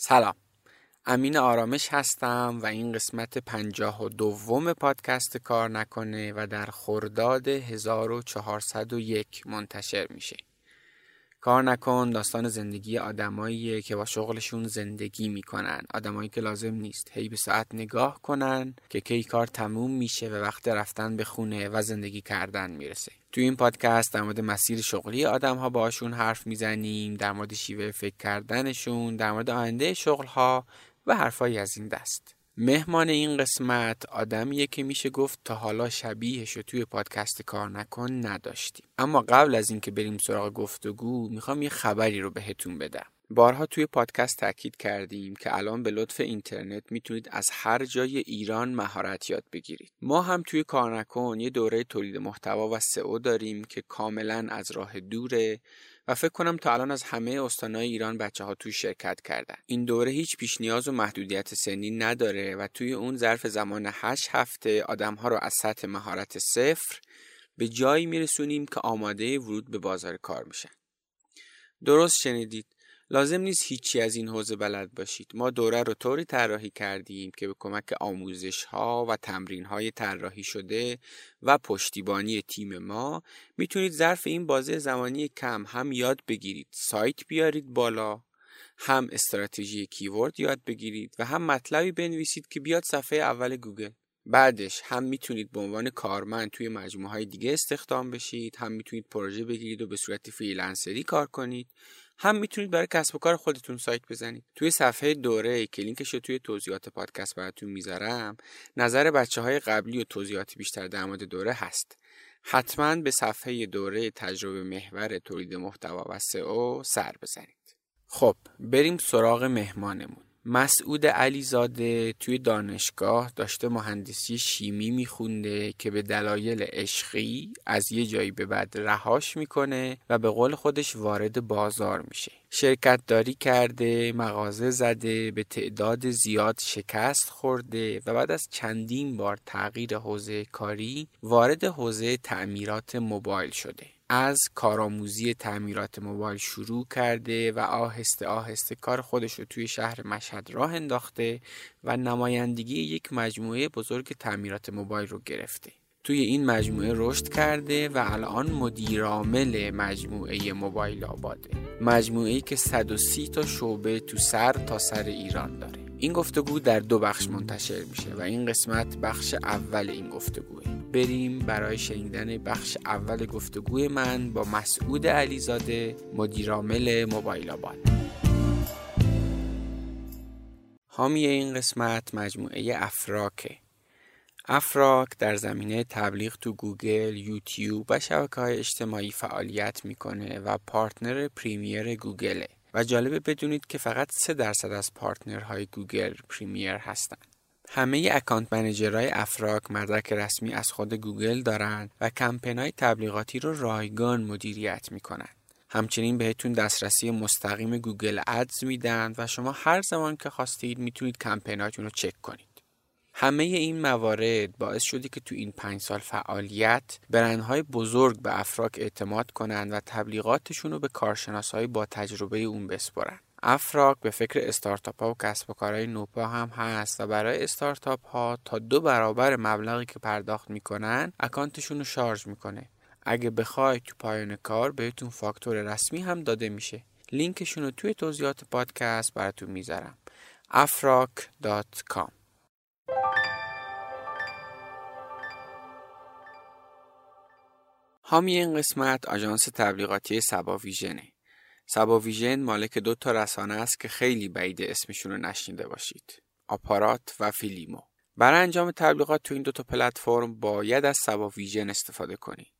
سلام. امین آرامش هستم و این قسمت پنجاه و دوم پادکست کار نکنه و در خرداد 1401 منتشر میشه. کار نکن داستان زندگی آدماییه که با شغلشون زندگی می‌کنن. آدمایی که لازم نیست هی به ساعت نگاه کنن که کی کار تموم میشه و وقت رفتن به خونه و زندگی کردن می‌رسه. توی این پادکست در مورد مسیر شغلی آدم ها باشون حرف می‌زنیم در مورد شیوه فکر کردنشون در مورد آینده شغل ها و حرفایی از این دست. مهمان این قسمت آدمیه که میشه گفت تا حالا شبیهش رو توی پادکست کار نکن نداشتیم. اما قبل از اینکه بریم سراغ گفتگو می‌خوام یه خبری رو بهتون بدم. بارها توی پادکست تاکید کردیم که الان به لطف اینترنت می‌تونید از هر جای ایران مهارت یاد بگیرید. ما هم توی کار نکن یه دوره تولید محتوا و سئو داریم که کاملا از راه دوره و فکر کنم تا الان از همه استانهای ایران بچه ها توی شرکت کردن. این دوره هیچ پیش نیاز و محدودیت سنی نداره و توی اون ظرف زمان 8 هفته آدم ها رو از سطح مهارت صفر به جایی میرسونیم که آماده ورود به بازار کار میشن. درست شنیدید. لازم نیست هیچی از این حوزه بلد باشید. ما دوره رو طوری طراحی کردیم که به کمک آموزش ها و تمرین های طراحی شده و پشتیبانی تیم ما می‌تونید ظرف این بازه زمانی کم هم یاد بگیرید. سایت بیارید بالا هم استراتژی keyword یاد بگیرید و هم مطلبی بنویسید که بیاد صفحه اول گوگل. بعدش هم می‌تونید به عنوان کارمند توی مجموعه های دیگه استخدام بشید هم می‌تونید پروژه بگیرید و به صورت freelancer ی کار کنید. هم می‌تونید برای کسب و کار خودتون سایت بزنید. توی صفحه دوره که لینکش رو توی توضیحات پادکست براتون می‌ذارم نظر بچه های قبلی و توضیحات بیشتر در مورد دوره هست. حتما به صفحه دوره تجربه محور تولید محتوا و سئو سر بزنید. خب بریم سراغ مهمانمون. مسعود علیزاده توی دانشگاه داشته مهندسی شیمی میخونده که به دلایل عشقی از یه جایی به بعد رهاش می‌کنه و به قول خودش وارد بازار میشه. شرکت داری کرده مغازه زده به تعداد زیاد شکست خورده و بعد از چندین بار تغییر حوزه کاری وارد حوزه تعمیرات موبایل شده. از کارآموزی تعمیرات موبایل شروع کرده و آهسته آهسته کار خودش رو توی شهر مشهد راه انداخته و نمایندگی یک مجموعه بزرگ تعمیرات موبایل رو گرفته. توی این مجموعه رشد کرده و الان مدیرعامل مجموعه موبایل آباده. مجموعه که 130 تا شعبه تو سر تا سر ایران داره. این گفتگو در دو بخش منتشر میشه و این قسمت بخش اول این گفتگوه. بریم برای شنیدن بخش اول گفتگوی من با مسعود علیزاده مدیرعامل موبایل آباد حامی این قسمت مجموعه افراکه. افراک در زمینه تبلیغ تو گوگل، یوتیوب و شبکه های اجتماعی فعالیت می‌کنه و partner premier گوگله. و جالبه بدونید که فقط 3 درصد از partner های گوگل premier هستند. همه account manager های افراک مدرک رسمی از خود گوگل دارند و کمپینای تبلیغاتی رو رایگان مدیریت می‌کنند. همچنین بهتون دسترسی مستقیم Google Ads میدن و شما هر زمان که خواستید می‌تونید کمپیناتون رو چک کنید. همه این موارد باعث شده که تو این پنج سال فعالیت برندهای بزرگ به افراک اعتماد کنند و تبلیغاتشون رو به کارشناسهای با تجربه اون بسپرن. افراک به فکر استارتاپ ها و کسب و کارهای نوپا هم هست و برای استارتاپ ها تا دو برابر مبلغی که پرداخت می‌کنن اکانتشون رو شارژ می‌کنه. اگه بخواید تو پایان کار بهتون فاکتور رسمی هم داده میشه. لینکشون رو توی توضیحات پادکست براتون می‌ذارم. afrak.com حامی این قسمت آژانس تبلیغاتی سبا ویژنه. سبا ویژن مالک دو تا رسانه است که خیلی بعید اسمشون رو نشنیده باشید. آپارات و فیلیمو. برای انجام تبلیغات تو این دو تا پلتفرم باید از سبا ویژن استفاده کنید.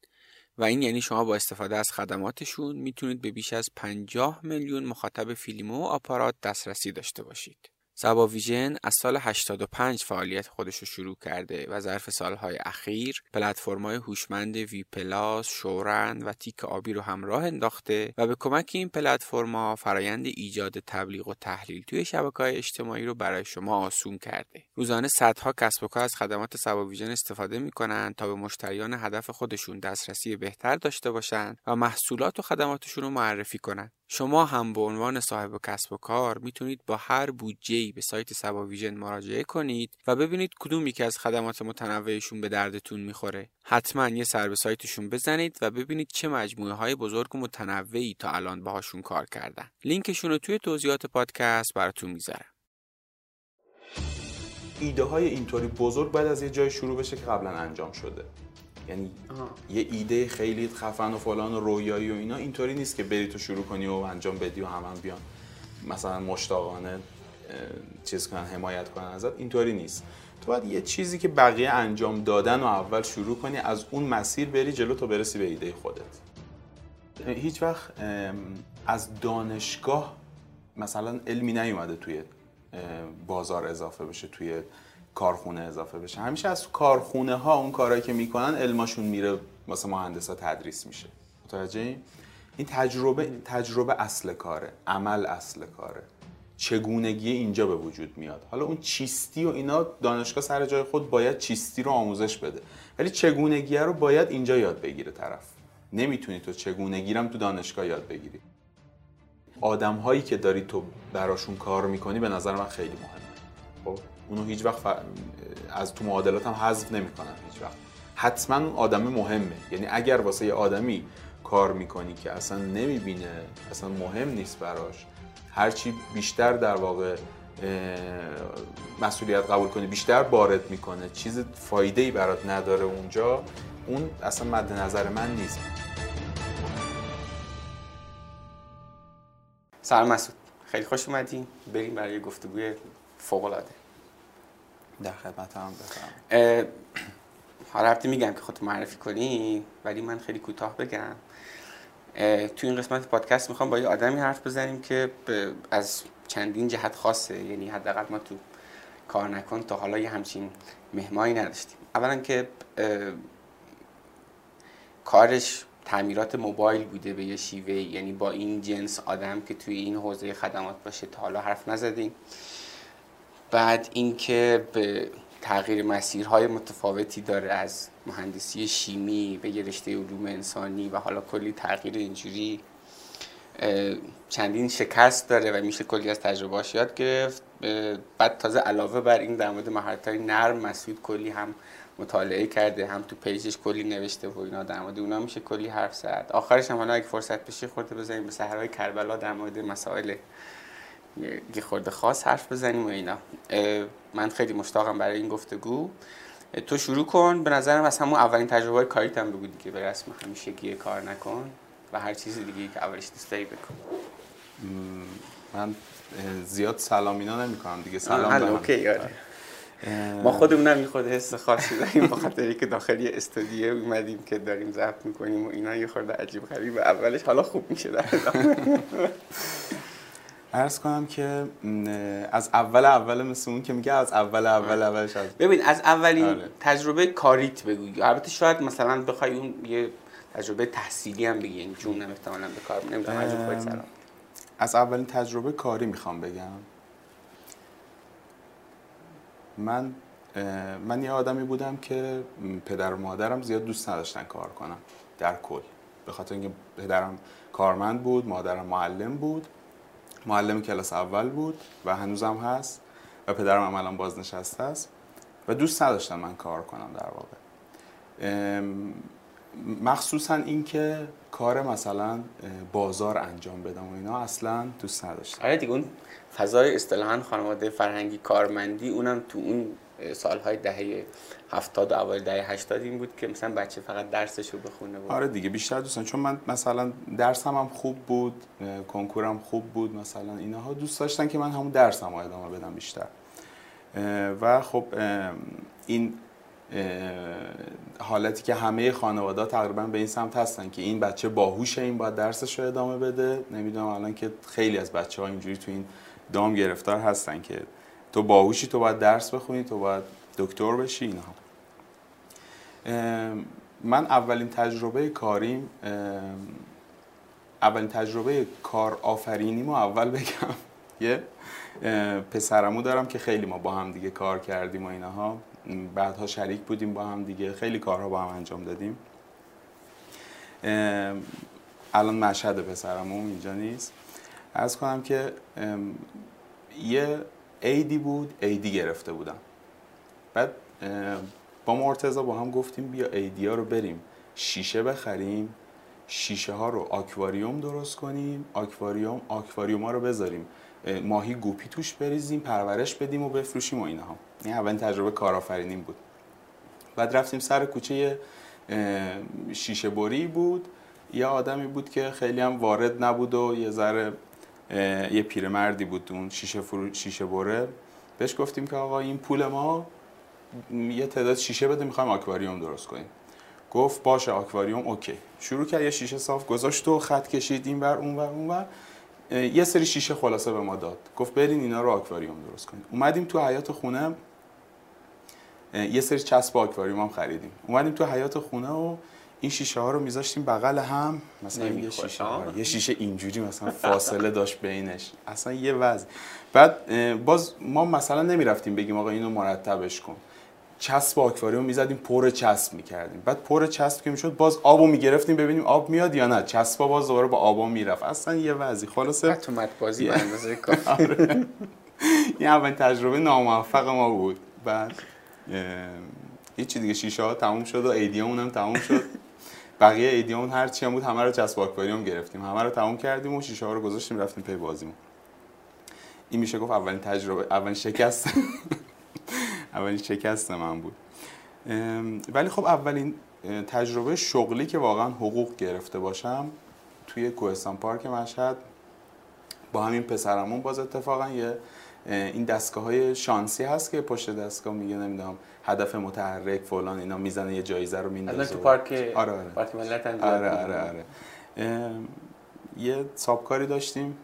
و این یعنی شما با استفاده از خدماتشون می‌تونید به بیش از 50 میلیون مخاطب فیلیمو و آپارات دسترسی داشته باشید. سبا ویژن از سال 85 فعالیت خودش رو شروع کرده و ظرف سالهای اخیر پلتفرم‌های هوشمند وی پلاس، شورن و تیک آبی رو هم راه انداخته و به کمک این پلتفرم‌ها فرایند ایجاد تبلیغ و تحلیل توی شبکه‌های اجتماعی رو برای شما آسون کرده. روزانه صدها کسب و کار از خدمات سبا ویژن استفاده می‌کنن تا به مشتریان هدف خودشون دسترسی بهتر داشته باشند و محصولات و خدماتشون رو معرفی کنند. شما هم به عنوان صاحب کسب و کار می‌تونید با هر بودجه‌ای به سایت سبا ویژن مراجعه کنید و ببینید کدوم یکی از خدمات متنوعشون به دردتون می‌خوره. حتما یه سر به سایتشون بزنید و ببینید چه مجموعه های بزرگ و متنوعی تا الان باهاشون کار کردن. لینکشون رو توی توضیحات پادکست براتون می‌ذارم. ایده های اینطوری بزرگ بعد از یه جای شروع بشه که قبلا انجام شده یعنی یه ایده خیلی خفن و فلان و رویایی و اینا اینطوری نیست که بری تو شروع کنی و انجام بدی و همان بیان. مثلا مشتاقانه چیز کنن حمایت کنن ازت اینطوری نیست. تو باید یه چیزی که بقیه انجام دادن و اول شروع کنی از اون مسیر بری جلو تا برسی به ایده خودت. هیچ وقت از دانشگاه مثلا علمی نیومده توی بازار اضافه بشه توی کارخونه اضافه بشه. همیشه از کارخونه ها اون کارهایی که می‌کنن علماشون میره واسه مهندسا تدریس میشه. متوجه این تجربه تجربه اصل کاره عمل اصل کاره. چگونگی اینجا به وجود میاد؟ حالا اون چیستی و اینا دانشگاه سر جای خود باید چیستی رو آموزش بده. ولی چگونگی رو باید اینجا یاد بگیره طرف. نمی‌تونی تو چگونگی تو دانشگاه یاد بگیری. آدم هایی که داری تو براشون کار می‌کنی به نظر من خیلی مهمه. خب؟ اونو هیچ وقت از تو معادلات هم حذف نمی‌کنم هیچ وقت. حتما اون آدم مهمه. یعنی اگر واسه یه آدمی کار می‌کنی که اصلا نمی‌بینه اصلا مهم نیست براش هرچی بیشتر در واقع مسئولیت قبول کنی بیشتر وارد می‌کنه چیز فایده ای برات نداره اونجا اون اصلا مد نظر من نیست. سلام مسعود. خیلی خوش اومدین بریم برای گفتگوی فوق العاده در خدمت هم حالا رفتی میگم که خودت معرفی کنی ولی من خیلی کوتاه بگم. تو این قسمت پادکست می‌خوام با یه آدمی حرف بزنیم که از چندین جهت خاصه. یعنی حداقل ما تو کار نکن تا حالا یه همچین مهمایی نداشتیم. اولا که کارش تعمیرات موبایل بوده به یه شیوه یعنی با این جنس آدم که توی این حوزه خدمات باشه تا حالا حرف نزدیم. بعد اینکه به تغییر مسیرهای متفاوتی داره از مهندسی شیمی به رشته علوم انسانی و حالا کلی تغییر اینجوری چندین شکست داره و میشه کلی از تجربهاش یاد گرفت. بعد تازه علاوه بر این در مورد مهارت نرم مسعود کلی هم مطالعه کرده هم تو پیجش کلی نوشته و اینا در مورد اونا میشه کلی حرف زد. آخرش هم حالا اگه فرصت بشه خورده بزنیم به صحرای کربلا در مورد مسائل یه خورده خاص حرف بزنیم و اینا. من خیلی مشتاقم برای این گفتگو. تو شروع کن. به نظرم از همون اولین تجربه کاریت هم بگو دیگه. به رسم همیشگی کار نکن و هر چیز دیگه که اولش دوست داری بکن. من زیاد سلام اینا نمی کنم دیگه سلام اوکی آره. ما خودمون هم خود حس خاصی داریم بخاطر که داخل یه استودیو اومدیم که داریم ضبط می‌کنیم و اینا یه خورده عجیب غریب اولش حالا خوب میشه در ارز کنم که از اول اول مثل اون که میگه از اول اول اولش از ببین از اولین آره. تجربه کاریت بگو. البته شاید مثلا بخوای اون یه تجربه تحصیلی هم بگی یعنی جونم احتمالاً به کار نمی‌دونم از اولین تجربه کاری می‌خوام بگم. من من یه آدمی بودم که پدر و مادرم زیاد دوست نداشتن کار کنم در کل. به خاطر اینکه پدرم کارمند بود مادرم معلم بود. معلم کلاس اول بود و هنوزم هست و پدرم الان بازنشسته است و دوست نداشتم من کار کنم در واقع. مخصوصا اینکه کار مثلا بازار انجام بدم و اینا اصلا دوست نداشتم. آره دیگه اون فضای اصطلاحا خانواده فرهنگی کارمندی اونم تو اون سالهای دهه هفتاد و اوایل دهه هشتاد این بود که مثلا بچه فقط درسش رو بخونه بود. آره دیگه بیشتر دوستان چون من مثلا درسم هم خوب بود کنکورم خوب بود مثلا اینها دوست داشتن که من همون درسم رو ادامه بدم بیشتر. و خب این حالتی که همه خانواده تقریبا به این سمت هستن که این بچه باهوشه این باید درسش رو ادامه بده. نمی‌دونم الان که خیلی از بچه ها اینجوری تو این دام گرفتار هستن که تو باهوشی تو باید درس بخونی تو باید دکتر بشی اینها من اولین تجربه کاریم اولین تجربه کار آفرینی اول بگم. یه پسرمو دارم که خیلی ما با هم دیگه کار کردیم و اینها. بعدها شریک بودیم با هم دیگه. خیلی کارها با هم انجام دادیم. الان مشهد پسرم اینجا نیست. از کنم که یه ایدی بود ایدی گرفته بودم. بعد با مرتزا با هم گفتیم بیا ایدی ها رو بریم. شیشه بخریم. شیشه ها رو آکواریوم درست کنیم. آکواریوم آکواریوم ها رو بذاریم. ماهی گوپی توش بریزیم پرورش بدیم و بفروشیم و اینها این اولین تجربه کارآفرینیم بود. بعد رفتیم سر کوچه شیشه بری بود. یه آدمی بود که خیلی هم وارد نبود و یه ذره یه پیرمردی بود اون شیشه, فرو... شیشه بره. بهش گفتیم که آقا این پول ما یه تعداد شیشه بده می‌خوایم آکواریوم درست کنیم. گفت باشه آکواریوم اوکی. شروع کرد یه شیشه صاف گذاشت و خط کشید این بر اون بر اون بر یه سری شیشه خلاصه به ما داد. گفت برین اینا رو آکواریوم درست کنیم اومدیم تو حیات خونه. یه سری چسب آکواریوم هم خریدیم. اومدیم تو حیات خونه و این شیشه ها رو میذاشتیم بغل هم. مثلا یه شیشه یه شیشه اینجوری مثلا فاصله داشت بینش. اصلا یه وضع. بعد باز ما مثلا نمی‌رفتیم بگیم آقا اینو مرتبش کن. چسب آکواریوم می‌زدیم پر چسب می‌کردیم. بعد پر چسب که می‌شد باز آبو می‌گرفتیم ببینیم آب میاد یا نه. چسبا باز دوباره با آبا می‌رفت. اصلا یه وضعی. خلاصه اتومات بازی اندازه کافی. آره. این اولین تجربه ناموفق ما بود. بعد هیچی دیگه شیشه ها تموم شد و ایدیامون هم تموم شد. بقیه ایدیامون هر چی هم بود همه رو چسب آکواریوم گرفتیم. همه رو تموم کردیم و شیشه ها رو گذاشتیم رفتیم پی بازیمون. این میشه گفت اولین تجربه اولین شکست. اولین شکست من بود. ولی خب اولین تجربه شغلی که واقعا حقوق گرفته باشم توی کوهستان پارک مشهد با همین پسرمون باز اتفاقا یه این دستگاه های شانسی هست که پشت دستگاه میگه نمی‌دونم هدف متحرک فلان اینا می‌زنه یه جایزه رو میندازه. تو پارک آره آره. پارک ملت آره آره آره. یه سابکاری داشتیم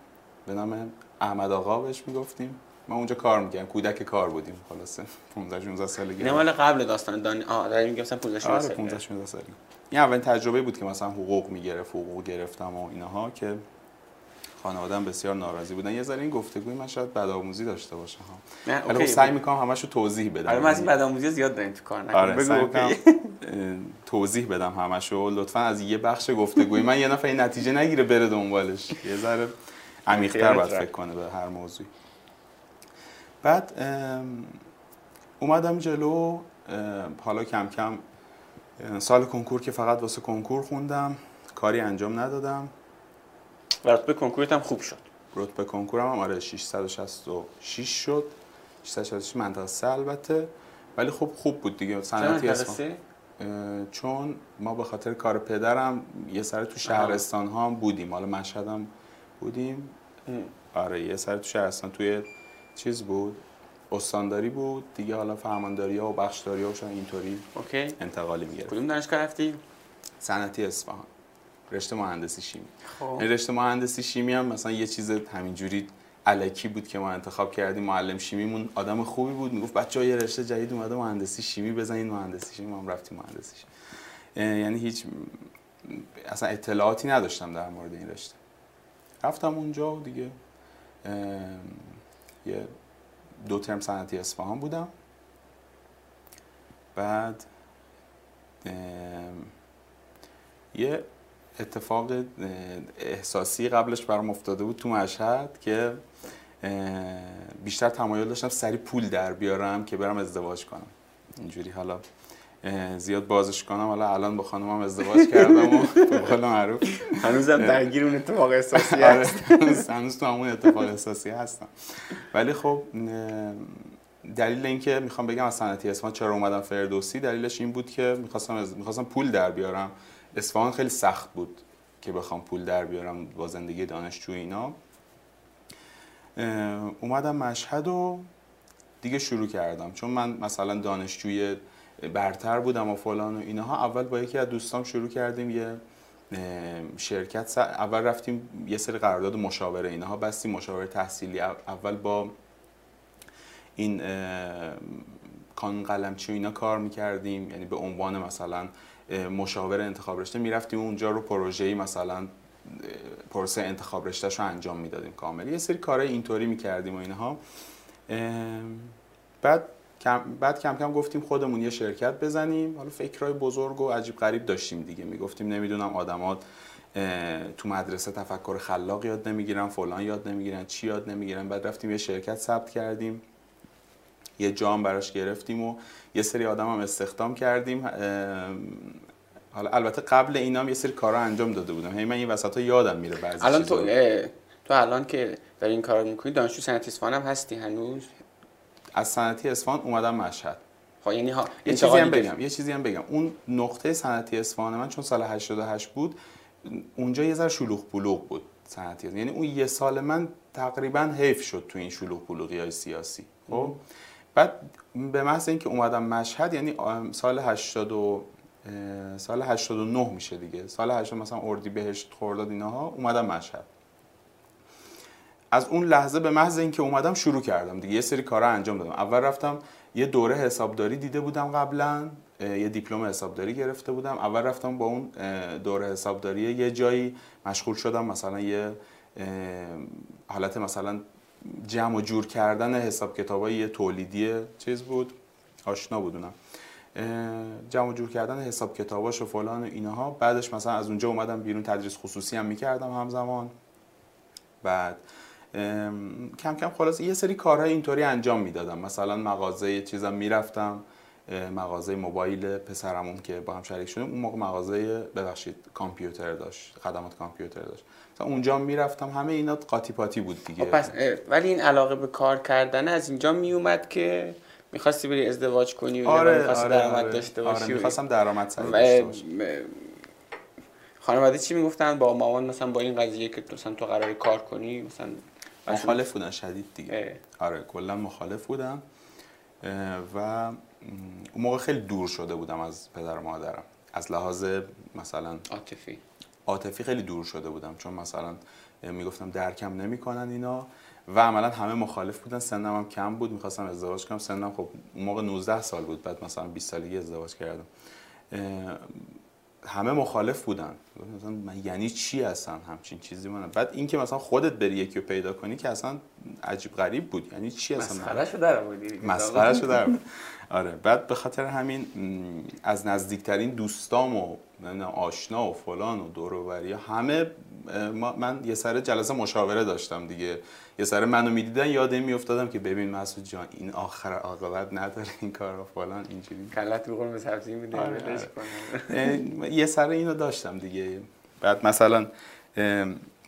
به نام احمد آقا بهش می‌گفتیم. ما اونجا کار می‌کردیم کودک کار بودیم. خلاصه. 15 16 سالگی نه مال قبل داستان دان آ داریم میگم مثلا 15 16 آره 15 16 سالگی این اولین تجربه بود که مثلا حقوق می‌گرفت حقوق گرفتم و اینها که خانواده‌ام بسیار ناراضی بودن. یه ذره این گفتگوی من شاید بدآموزی داشته باشه ها. ولی سعی می‌کنم همشو توضیح بدم. آره من از این بدآموزی زیاد داریم تو کار نکنم آره بگو توضیح بدم همشو. لطفا از یه بخش گفتگوی من یه نفر این نتیجه نگیره بره دنبالش. یه ذره عمیق‌تر باید فکر کنه به هر موضوعی. بعد اومدم جلو حالا کم کم سال کنکور که فقط واسه کنکور خوندم کاری انجام ندادم. رتبه کنکورت هم خوب شد. رتبه کنکورم هم آره 666 شد. 666 منطقه سه البته. ولی خب خوب بود دیگه. صنعتی چون ما به خاطر کار پدرم یه سر تو شهرستان ها هم بودیم. حالا مشهد هم بودیم آره یه سر تو شهرستان توی چیز بود؟ استانداری بود؟ دیگه حالا فرمانداری ها و بخشداری ها اینطوری. انتقالی می‌گرفت. کدوم دانشگاه رفتی؟ صنعتی اصفهان. رشته مهندسی شیمی. خب. رشته مهندسی شیمی هم مثلا یه چیز همینجوری علکی بود که ما انتخاب کردیم. معلم شیمیمون آدم خوبی بود. می‌گفت بچه‌ها یه رشته جدید اومده مهندسی شیمی بزنین مهندسی شیمی ما هم رفتیم مهندسی شیمی. یعنی هیچ اصلا اطلاعاتی نداشتم در مورد این رشته. رفتم اونجا و دیگه یه دو ترم صنعتی اصفهان بودم. بعد یه اتفاق احساسی قبلش برام افتاده بود تو مشهد که بیشتر تمایل داشتم سری پول در بیارم که برم ازدواج کنم. اینجوری حالا زیاد بازش کنم. حالا الان با خانمم ازدواج کردم و به قول معروف. هنوزم درگیر اون اتفاق احساسی آره، هست. هنوز تو همون اتفاق احساسی هستم. ولی خب دلیل اینکه می‌خوام بگم از صنعتی اسمان چرا اومدم فردوسی دلیلش این بود که می‌خواستم می‌خواستم پول در بیارم. اصفهان خیلی سخت بود که بخوام پول در بیارم با زندگی دانشجو اینا. اومدم مشهد و دیگه شروع کردم. چون من مثلا دانشجوی برتر بودم و فلان و اینها. اول با یکی از دوستام شروع کردیم یه شرکت. اول رفتیم یه سری قرارداد مشاوره اینها بستیم. مشاوره تحصیلی اول با این کانون قلمچی و اینا کار می‌کردیم. یعنی به عنوان مثلا مشاور انتخاب رشته می‌رفتیم اونجا رو پروژه‌ای مثلا پروسه انتخاب رشتهش رو انجام می‌دادیم کامل. یه سری کارهای اینطوری می‌کردیم و اینها. بعد کم بعد کم کم گفتیم خودمون یه شرکت بزنیم. حالا فکرهای بزرگ و عجیب غریب داشتیم دیگه. می‌گفتیم نمی‌دونم آدمات تو مدرسه تفکر خلاق یاد نمی‌گیرن فلان یاد نمی‌گیرن چی یاد نمی‌گیرن. بعد رفتیم یه شرکت ثبت کردیم. یه جام براش گرفتیم و یه سری آدم هم استخدام کردیم. حالا البته قبل اینا هم یه سری کارا انجام داده بودم. هی من این وسط ها یادم میره بعضی الان تو تو الان که در این کار می‌کنی دانشجو اصفهان هم هستی هنوز؟ از صنعتی اصفهان اومدم مشهد. خب یعنی ها یه چیزی هم بگم یه چیزی هم بگم. اون نقطه صنعتی اصفهان من چون سال 88 بود اونجا یه ذره شلوغ پلوغ بود صنعتی. یعنی اون یه سال من تقریبا حیف شد تو این شلوغ پلوغی های سیاسی. خب؟ بعد به محض اینکه اومدم مشهد یعنی سال 80 و سال 89 میشه دیگه. سال 80 مثلا اردی بهشت خورداد اینها اومدم مشهد. از اون لحظه به محض اینکه اومدم شروع کردم دیگه. یه سری کارا انجام دادم. اول رفتم یه دوره حسابداری دیده بودم قبلا. یه دیپلم حسابداری گرفته بودم. اول رفتم با اون دوره حسابداری یه جایی مشغول شدم. مثلا یه حالت مثلا جمع و جور کردن حساب کتابای یه تولیدی چیز بود. آشنا بودونم. جمع و جور کردن حساب کتاباش و فلان و اینها بعدش مثلا از اونجا اومدم بیرون تدریس خصوصی هم می‌کردم همزمان. بعد کم کم خلاص یه سری کارهای اینطوری انجام می‌دادم. مثلا مغازه چیزم می‌رفتم مغازه موبایل پسرمون که با هم شریک شدیم اون موقع مغازه ببخشید کامپیوتر داشت خدمات کامپیوتر داشت. مثلا اونجا می‌رفتم همه اینا قاطی پاتی بود دیگه. خب پس ولی این علاقه به کار کردن از اینجا میومد که می‌خواستی بری ازدواج کنی و آره آره درآمد آره. داشته باشی آره می‌خواستم درآمد داشته باشم. خانواده چی می‌گفتن؟ با مامان مثلا با این قضیه که مثلا تو قراری کار کنی مثلا مخالف بودن شدید دیگه. آره کلا مخالف بودن و اون موقع خیلی دور شده بودم از پدر و مادرم. از لحاظ مثلا عاطفی. عاطفی خیلی دور شده بودم. چون مثلا می‌گفتم درکم نمی‌کنن اینا. و عملا همه مخالف بودن. سنم هم کم بود. می‌خواستم ازدواج کنم. سنم خب اون موقع 19 سال بود. بعد مثلا 20 سالگی ازدواج کردم. همه مخالف بودن. مثلا من یعنی چی هستن همچین چیزی من بعد اینکه مثلا خودت بری یکی رو پیدا کنی که اصلا عجیب غریب بود. یعنی چی اصلا؟ مسخره شو در آوردی مسخره شو در آره. بعد به خاطر همین از نزدیکترین دوستام و آشنا و فلان و دور و همه من یه سر جلسه مشاوره داشتم دیگه. یه سر منو می‌دیدن یاد این میافتادم که ببین مسعود جان این آخر عاقبت نداره این کارا فلان اینجوری. کلت به سبزی میده آره, آره. یه سر اینو داشتم دیگه. بعد مثلا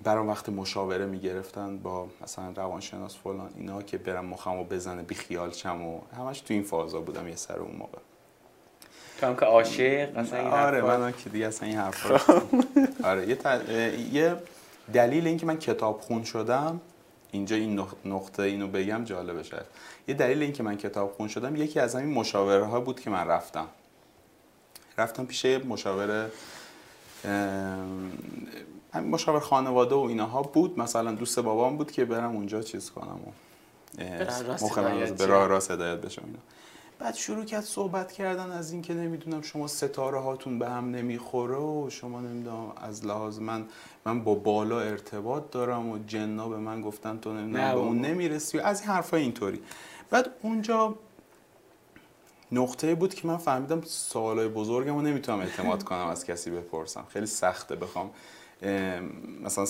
برام وقت مشاوره می‌گرفتن با مثلا روانشناس فلان اینا که برم مخمو بزنه بی خیال چم و همش تو این فازا بودم یه سر اون موقع. تو هم که عاشق مثلا این آره من که دیگه اصلا این حرفا. آره یه, یه دلیل اینکه من کتاب خون شدم اینجا این نقطه اینو بگم جالب بشه یه دلیل اینکه من کتاب خون شدم یکی از همین مشاوره ها بود که من رفتم. رفتم پیش مشاوره همین مشاور خانواده و اینها بود. مثلا دوست بابام بود که برم اونجا چیز کنم و به راه راست هدایت بشم اینا. بعد شروع کرد صحبت کردن از اینکه نمی‌دونم شما ستاره هاتون به هم نمی‌خوره و شما نمی‌دونم از لحاظ من من با بالا ارتباط دارم و جنا به من گفتن تو نمی‌دونم به اون نمی‌رسی. از این حرفا اینطوری. بعد اونجا نقطه بود که من فهمیدم سوالای بزرگم رو نمی‌تونم اعتماد کنم از کسی بپرسم. خیلی سخته بخوام مثلا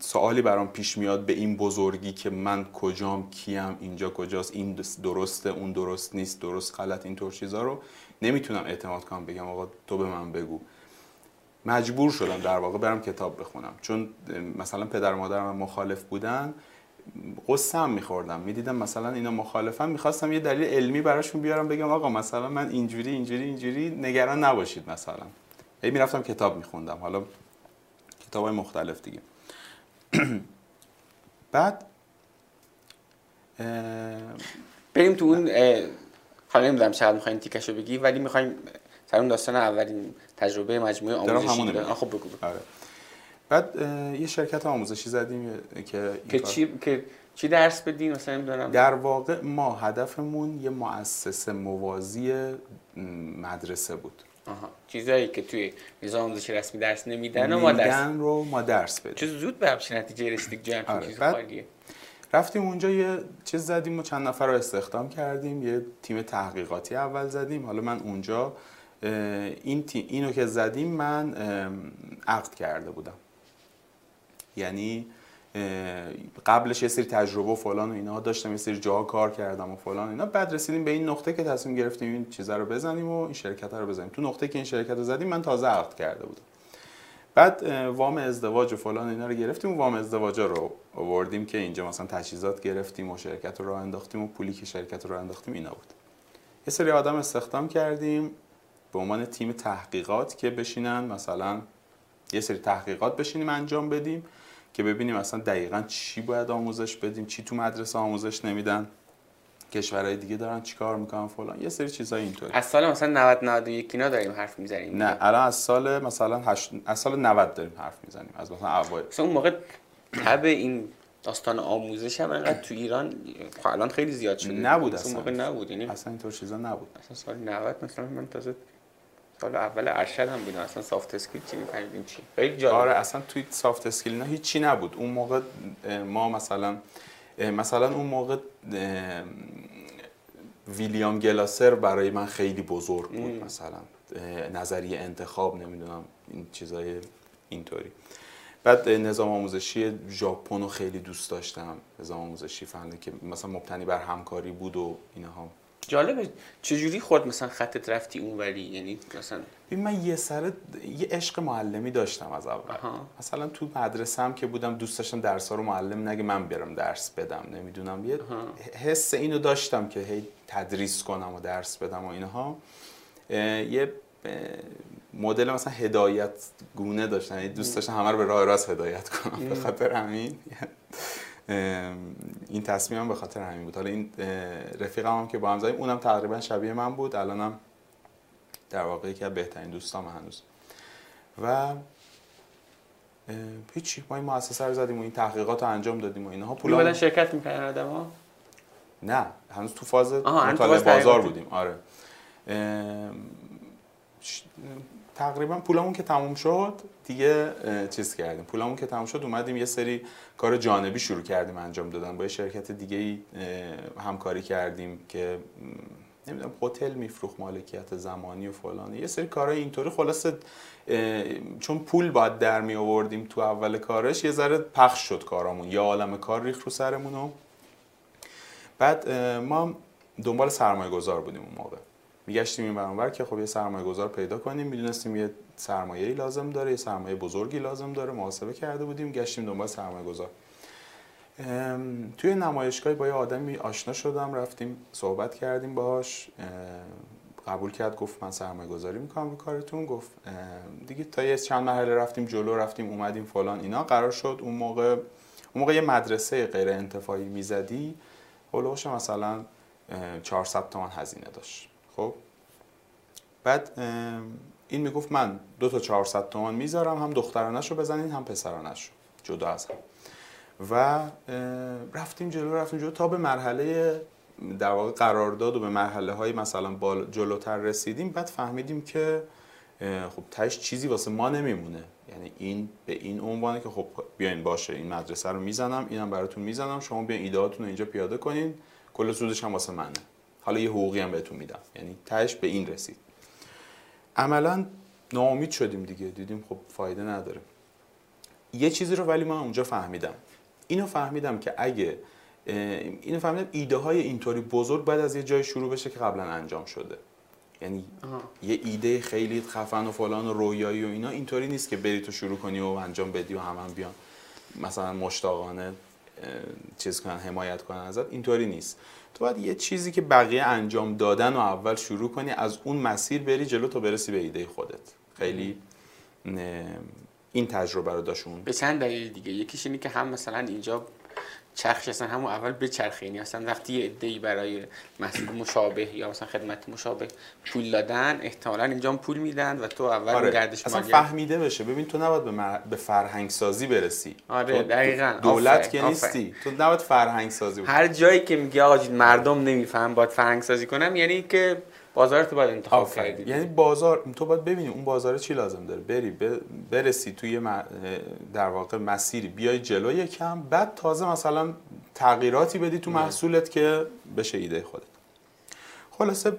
سوالی برام پیش میاد به این بزرگی که من کجام کیم اینجا کجاست این درسته اون درست نیست درست غلط اینطور چیزا رو نمی‌تونم اعتماد کنم بگم آقا تو به من بگو. مجبور شدم در واقع برم کتاب بخونم. چون مثلا پدر و مادرم مخالف بودن قصم میخوردم. می‌دیدم مثلا اینا مخالفن می‌خواستم یه دلیل علمی براشون بیارم بگم آقا مثلا من اینجوری اینجوری اینجوری نگران نباشید مثلا. هی می‌رفتم کتاب میخوندم. حالا کتاب های مختلف دیگه. بعد بریم تو اون حالا نمی‌دونم چقدر می‌خواین تیکشو بگی ولی می‌خوایم سر اون داستان اولین تجربه مجموعه آموزشی خب بگو آره. بعد یه شرکت آموزشی زدیم که که چی که چی درس بدین؟ مثلا نمی‌دونم. در واقع ما هدفمون یه مؤسسه موازی مدرسه بود. آها. چیزایی که توی نظام آموزشی رسمی درس نمیدن و ما درس رو ما درس بدیم. چه زود به همچین نتیجه رسیدید جمع آره. چیز خالیه. رفتیم اونجا یه چیز زدیم و چند نفر رو استخدام کردیم. یه تیم تحقیقاتی اول زدیم. حالا من اونجا این اینو که زدیم من عقد کرده بودم. یعنی قبلش یه سری تجربه و فلان و اینا داشتم یه سری جاها کار کردم و فلان اینا. بعد رسیدیم به این نقطه که تصمیم گرفتیم این چیزا رو بزنیم و این شرکت رو بزنیم. تو نقطه که این شرکت رو زدیم من تازه عقد کرده بودم. بعد وام ازدواج و فلان اینا رو گرفتیم و وام ازدواج رو آوردیم که اینجا مثلا تجهیزات گرفتیم و شرکت رو راه انداختیم و پولی که شرکت رو راه انداختیم اینا بود. یه سری آدم استخدام کردیم به عنوان تیم تحقیقات که بشینن مثلا یه سری تحقیقات بشینیم انجام بدیم. که ببینیم اصلا دقیقا چی باید آموزش بدیم چی تو مدرسه آموزش نمیدن کشورهای دیگه دارن چیکار می‌کنن فلان. یه سری چیزای اینطوری. از سال مثلا 90 91 اینا داریم حرف می‌زنیم نه الان از سال مثلا هشت... از سال 90 داریم حرف می‌زنیم از مثلا اوایل. مثلا اون موقع تب این داستان آموزش هم انقدر تو ایران خب الان خیلی زیاد شده. نبود اصلا. موقع نبود یعنی اصلا اینطور چیزا نبود. اصلا سال 90 مثلا من تازه سال اول ارشد هم بودم اصلا soft skill چی می‌فهمیدیم چی؟ خیلی جالب. آره اصلا توی soft skill نه هیچی نبود. اون موقع ما مثلا مثلا اون موقع ویلیام گلاسر برای من خیلی بزرگ بود مثلا. نظریه انتخاب نمی‌دونم این چیزای اینطوری. بعد نظام آموزشی ژاپن رو خیلی دوست داشتم. نظام آموزشی فهمیدم که مثلا مبتنی بر همکاری بود و اینها. جالبه. چجوری خود مثلا خطت رفتی اونوری یعنی مثلا من یه سر یه عشق معلمی داشتم از اول. مثلا تو مدرسه هم که بودم دوست داشتم درس رو معلم نگه من برم درس بدم نمی‌دونم. یه حس اینو داشتم که هی تدریس کنم و درس بدم و اینها. یه مدل مثلا هدایت گونه داشتن یعنی دوست داشتم همه رو به راه راست هدایت کنم. به خاطر همین. این تصمیمم به خاطر همین بود. حالا این رفیقم هم که با هم زدیم اونم تقریبا شبیه من بود. الانم در واقع یکی از بهترین دوستام هنوز. و هیچی. ما این مؤسسه رو زدیم و این تحقیقات رو انجام دادیم و اینها. پول بدن شرکت می‌کنن آدم ها؟ نه. هنوز تو فاز مطالعه بازار بودیم. آره. تقریبا پولمون که تموم شد دیگه چیز کردیم. پولمون که تموم شد اومدیم یه سری کار جانبی شروع کردیم انجام دادن. با یه شرکت دیگه ای همکاری کردیم که نمی‌دونم هتل میفروخ مالکیت زمانی و فلان. یه سری کارهای اینطوری خلاصه چون پول باید در می آوردیم تو اول کارش یه ذره پخش شد کارامون. یا عالم کار ریخت رو سرمون بعد ما دنبال سرمایه گذار بودیم اون موقع. میگشتیم این برانور که خب یه سرمایه گذار پیدا کنیم. می‌دونستیم یه سرمایه لازم داره یه سرمایه بزرگی لازم داره. محاسبه کرده بودیم گشتیم دنبال سرمایه گذار توی نمایشگاهی با یه آدمی آشنا شدم رفتیم صحبت کردیم باهاش. قبول کرد گفت من سرمایه گذاری می‌کنم رو کارتون. گفت دیگه تا یه چند مرحله رفتیم جلو رفتیم اومدیم فلان اینا. قرار شد اون موقع اون موقع یه مدرسه غیر انتفاعی می‌زدی هولوش مثلا 400 تومن هزینه داشت. خب. بعد این می‌گفت من دو تا 400 تومان می‌ذارم هم دخترانش رو بزنین هم پسرانش رو جدا از هم. و رفتیم جلو رفتیم جلو تا به مرحله در واقع قرارداد و به مرحله های مثلا بال جلوتر رسیدیم. بعد فهمیدیم که خب تش چیزی واسه ما نمیمونه. یعنی این به این عنوانه که خب بیاین باشه این مدرسه رو می‌زنم اینم براتون می‌زنم شما بیاین ایدهاتون رو اینجا پیاده کنین کل سودش هم واسه منه. حالا یه حقوقی هم بهتون میدم. یعنی تهش به این رسید. عملا ناامید شدیم دیگه. دیدیم خب فایده نداره. یه چیزی رو ولی من اونجا فهمیدم. اینو فهمیدم که اگه اینو فهمیدم ایده های اینطوری بزرگ بعد از یه جای شروع بشه که قبلا انجام شده. یعنی یه ایده خیلی خفن و فلان و رویایی و اینا اینطوری نیست که بری تو شروع کنی و انجام بدی و همه هم بیان. مثلا مشتاقانه چیز کنن حمایت کنن ازت. اینطوری نیست. تو باید یه چیزی که بقیه انجام دادن و اول شروع کنی از اون مسیر بری جلو تا برسی به ایده خودت. خیلی این تجربه رو داشون به چند دلیل دیگه. یکیش اینه که هم مثلا اینجا چرخش اصلا همون اول به یعنی اصلا وقتی یه ای برای محصول مشابه یا مثلا خدمت مشابه پول دادن احتمالا اینجا پول میدن و تو اول آره. گردش اصلا فهمیده بشه. ببین تو نباید به, به فرهنگ سازی برسی. آره دقیقاً. دولت که نیستی. تو نباید فرهنگ سازی هر جایی که میگه آقا مردم نمیفهم باید فرهنگ سازی کنم یعنی که بازار تو باید انتخاب کردی. یعنی بازار تو باید ببینی اون بازار چی لازم داره. بری برسی توی در واقع مسیری. بیای جلو یکم بعد تازه مثلا تغییراتی بدی تو محصولت که بشه ایده خودت. خلاصه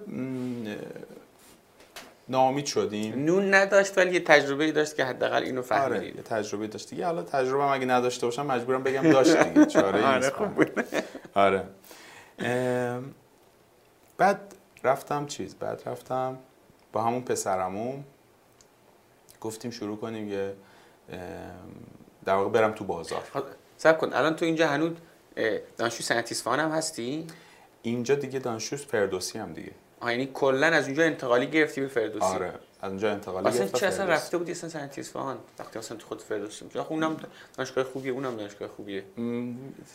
ناامید شدیم. نون نداشت ولی یه تجربه داشت که حداقل اینو آره فهمیدید یه تجربه داشت دیگه. حالا تجربه هم اگه نداشته باشم مجبورم بگم داشت دیگه. چاره آره خوب بود. آره. بعد رفتم چیز بعد رفتم با همون پسرمون گفتیم شروع کنیم یه در واقع برم تو بازار. سب کن الان تو اینجا هنوز صنعتی اصفهان هم هستی؟ اینجا دیگه دانشجو فردوسی هم دیگه. آه یعنی کلا از اونجا انتقالی گرفتی به فردوسی. آره. از اونجا انتقالی اصلا چه اصلا. رفته بودی اصلا صنعتی اصفهان وقتی اصلا تو خود آخه اونم دانشگاه خوبیه اونم دانشگاه خوبیه.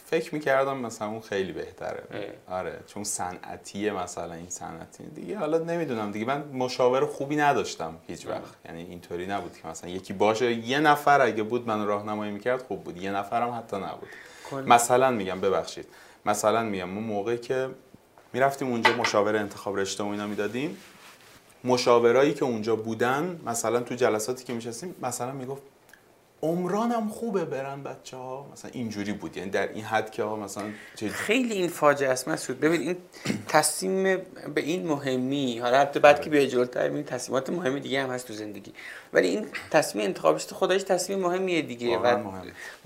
فکر می‌کردم مثلا اون خیلی بهتره. اه. آره چون صنعتیه مثلا این صنعتی. دیگه حالا نمی‌دونم دیگه. من مشاور خوبی نداشتم هیچ وقت. یعنی اینطوری نبود که مثلا یکی باشه. یه نفر اگه بود من راهنمایی می‌کرد خوب بود. یه نفرم حتی نبود. کل- مثلا میگم ببخشید. مثلا میگم ما موقعی که می‌رفتیم اونجا مشاور انتخاب رشته و اینا می‌دادیم مشاورایی که اونجا بودن مثلا تو جلساتی که میشستیم مثلا می‌گفت عمرانم خوبه برن بچه ها مثلا اینجوری بود یعنی در این حد که ها مثلا چه خیلی این فاجعه است مسعود ببین این تصمیم به این مهمی حالا حتی بعد. که به جلوتر این تصمیمات مهمی دیگه هم هست تو زندگی ولی این تصمیم انتخابش تو خودش تصمیم مهمیه دیگه و.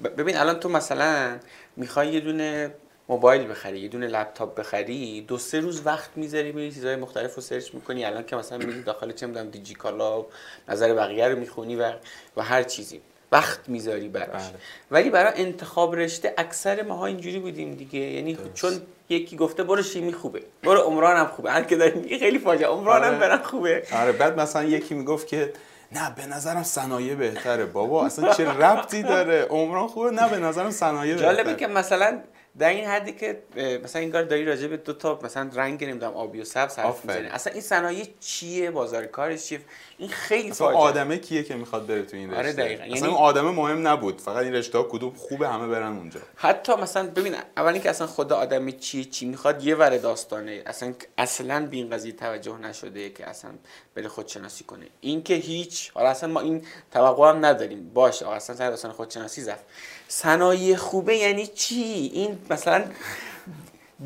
ب- ببین الان تو مثلا می‌خوای یه دونه موبایل بخری یه دونه لپتاپ بخری دو سه روز وقت می‌ذاری میری چیزهای مختلف رو سرچ می‌کنی. الان که مثلا میری داخل چه می‌دونم دیجی کالا نظر بقیه رو می‌خونی و و هر چیزی. وقت می‌ذاری براش. بله. ولی برای انتخاب رشته اکثر ماها اینجوری بودیم دیگه. یعنی درست. چون یکی گفته برو شیمی خوبه. برو عمران هم خوبه. هر که داری خیلی فاجعه. عمران هم آره. برن خوبه. آره بعد مثلا یکی می‌گفت که نه به نظرم صنایع بهتره. بابا اصلا چه ربطی داره؟ عمران خوبه. نه به نظرم صنایع جالبه بهتره. که مثلا در این حدی که مثلا این کار داری راجع به دو تا مثلا رنگ نمی‌دونم آبی و سبز حرف. می‌زنی. اصلا این صنایع چیه؟ بازار کارش چیه؟ این خیلی اصلا فاجعه. آدمه کیه که می‌خواد بره تو این رشته؟ آره دقیقاً. اصلا یعنی- آدمه مهم نبود. فقط این رشته ها کدوم خوبه همه برن اونجا. حتی مثلا ببین اول اینکه اصلا خدا آدم چی چی می‌خواد یه ور داستانه. اصلا اصلا به این قضیه توجه نشده که اصلا بره خودشناسی کنه. این که هیچ حالا اصلا ما این توقع هم نداریم. باشه اصلا سر داستان خودشناسی زفت صنایع خوبه یعنی چی؟ این مثلا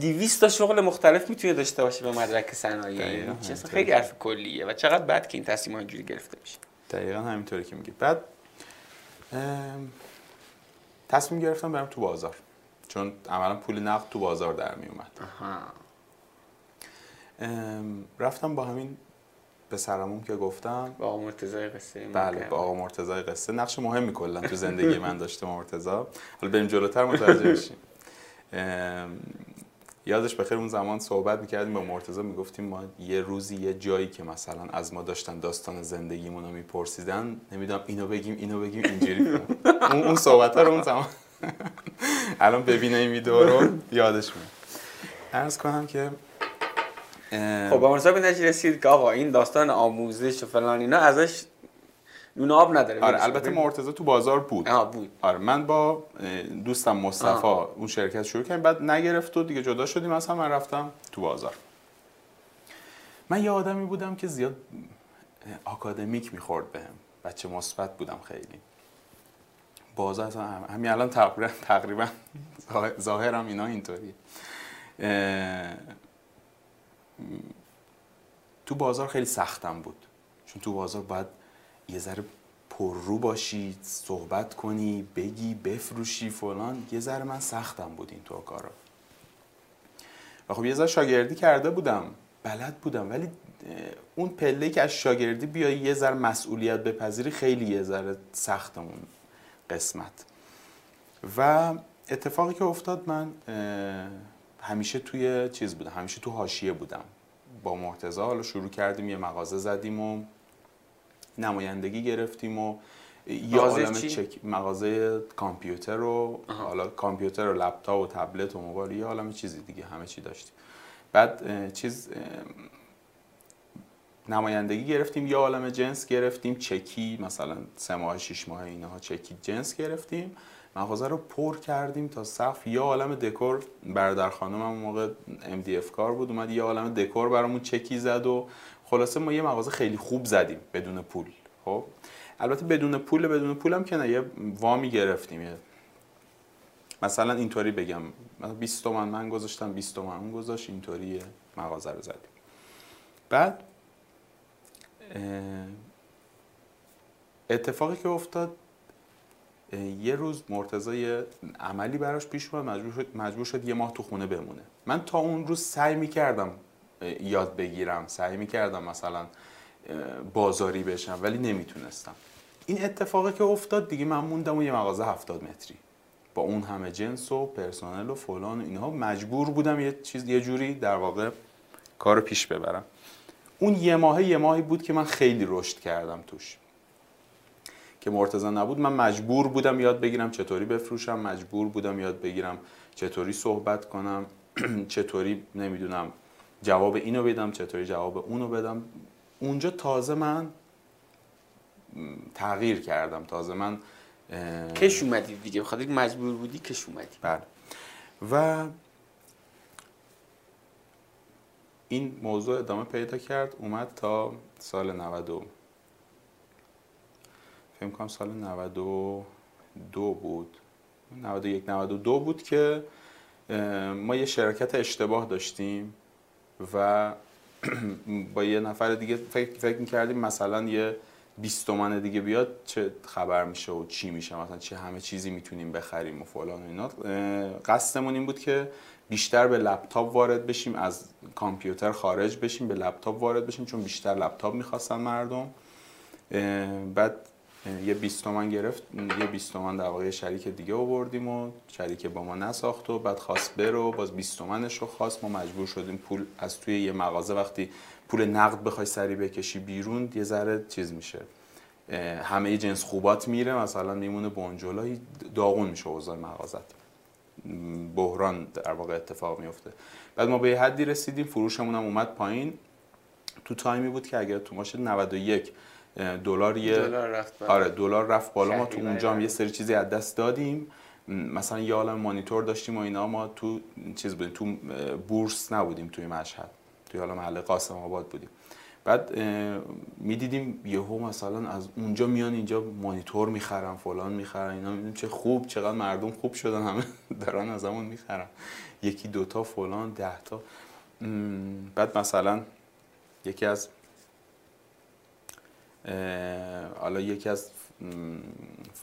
200 تا شغل مختلف می‌تونه داشته باشه به مدرک صنایع. خیلی حرف کلیه و چقدر بد که این تصمیم اینجوری گرفته میشه دقیقا همینطوری که میگی. بعد تصمیم گرفتم برم تو بازار. چون عملا پول نقد تو بازار در می اومد رفتم با همین پسرمون که گفتم. با آقا مرتضی قصه بله. با آقا مرتضی قصه. نقش مهمی کلا تو زندگی من داشته مرتضی. حالا بریم جلوتر متوجه بشیم. ام، یادش بخیر اون زمان صحبت می‌کردیم با مرتضی می‌گفتیم ما یه روزی یه جایی که مثلا از ما داشتن داستان زندگیمون رو میپرسیدن نمی‌دونم اینو بگیم اینو بگیم اینجوری. اون اون صحبت رو اون زمان الان ببینه این ویدیو رو یادش میاد عرض کنم که خب به نتیجه رسید که آقا این داستان آموزش و فلان اینا ازش نون آب نداره آره البته. مرتضی تو بازار بود. آه بود. آره من با دوستم مصطفی اون شرکت شروع کردیم بعد نگرفت و دیگه جدا شدیم از هم من رفتم تو بازار. من یه آدمی بودم که زیاد آکادمیک می‌خورد بهم. بچه مثبت بودم خیلی. بازار هم- همین الان تقریبا تقریبا ظاهر- ظاهرم اینا اینطوری تو بازار خیلی سختم بود. چون تو بازار باید یه ذره پررو باشی صحبت کنی بگی بفروشی فلان. یه ذره من سختم بود این تو کارا. و خب یه ذره شاگردی کرده بودم بلد بودم. ولی اون پله که از شاگردی بیای یه ذره مسئولیت بپذیری خیلی یه ذره سخت اون قسمت. و اتفاقی که افتاد من همیشه توی چیز بودم همیشه تو حاشیه بودم. با مرتضی حالا شروع کردیم یه مغازه زدیم و نمایندگی گرفتیم و یه عالم؟ چک مغازه کامپیوتر و آها. حالا کامپیوتر و لپتاپ و تبلت و موبایل یه عالم چیزی دیگه همه چی داشتیم بعد چیز نمایندگی گرفتیم یه عالم جنس گرفتیم چکی مثلا سه ماه شش ماه اینها چکی جنس گرفتیم مغازه رو پر کردیم تا سقف یه عالم دکور برادر خانم هم موقع MDF کار بود اومد یه عالم دکور برامون چکی زد و خلاصه ما یه مغازه خیلی خوب زدیم بدون پول. خب؟ البته بدون پول بدون پولم که نه یه وامی گرفتیم. یه مثلا اینطوری بگم مثلا 20 تومن من گذاشتم 20 تومن اون گذاشت اینطوری مغازه رو زدیم. بعد اتفاقی که افتاد یه روز مرتضی عملی براش پیش اومد مجبور شد, مجبور شد یه ماه تو خونه بمونه. من تا اون روز سعی می‌کردم یاد بگیرم سعی می‌کردم مثلا بازاری بشم ولی نمی‌تونستم. این اتفاقی که افتاد دیگه من موندم و یه مغازه هفتاد متری. با اون همه جنس و پرسنل و فلان و اینها مجبور بودم یه چیز یه جوری در واقع کارو پیش ببرم. اون یه ماه یه ماهی بود که من خیلی رشد کردم توش. که مرتضی نبود من مجبور بودم یاد بگیرم چطوری بفروشم مجبور بودم یاد بگیرم چطوری صحبت کنم چطوری نمی‌دونم جواب اینو بدم چطوری جواب اونو بدم. اونجا تازه من تغییر کردم. تازه من کش اومدی دیگه. بخاطر مجبور بودی کش اومدی. بله. و این موضوع ادامه پیدا کرد. اومد تا سال 92 فکر کنم سال 92 بود. 91 92 بود که ما یه شرکت اشتباه داشتیم. و با یه نفر دیگه فکر, فکر می‌کردیم مثلا یه 20 تومن دیگه بیاد چه خبر میشه و چی میشه مثلا چه همه چیزی می‌تونیم بخریم و فلان و اینا. قصدمون این بود که بیشتر به لپتاپ وارد بشیم از کامپیوتر خارج بشیم به لپتاپ وارد بشیم چون بیشتر لپتاپ می‌خواستن مردم. بعد یه 20 تومن گرفت یه 20 تومن در واقع شریک دیگه آوردیم و شریک با ما نساخت و بعد خواست برو باز 20 تومنش رو خواست. ما مجبور شدیم پول از توی یه مغازه وقتی پول نقد بخوای سری بکشی بیرون یه ذره چیز میشه. همه جنس خوبات میره مثلا میمونه بونجولای داغون میشه اوضاع مغازت. بحران در واقع اتفاق میفته. بعد ما به حدی رسیدیم فروشمون هم اومد پایین. تو تایمی بود که اگر تو ماشه 91 دلار یه دلار رفت بالا. آره دلار رفت بالا. ما تو اونجا هم یه سری چیزی از دست دادیم. مثلا یه عالم مانیتور داشتیم و اینا. ما تو چیز بودیم تو بورس نبودیم توی مشهد. توی حالا محل قاسم آباد بودیم. بعد می‌دیدیم یهو مثلا از اونجا میان اینجا مانیتور می‌خرن فلان می‌خرن اینا می‌دونیم چه خوب چقدر مردم خوب شدن همه دارن از همون می‌خرن. یکی دوتا فلان ده تا بعد مثلا یکی از حالا یکی از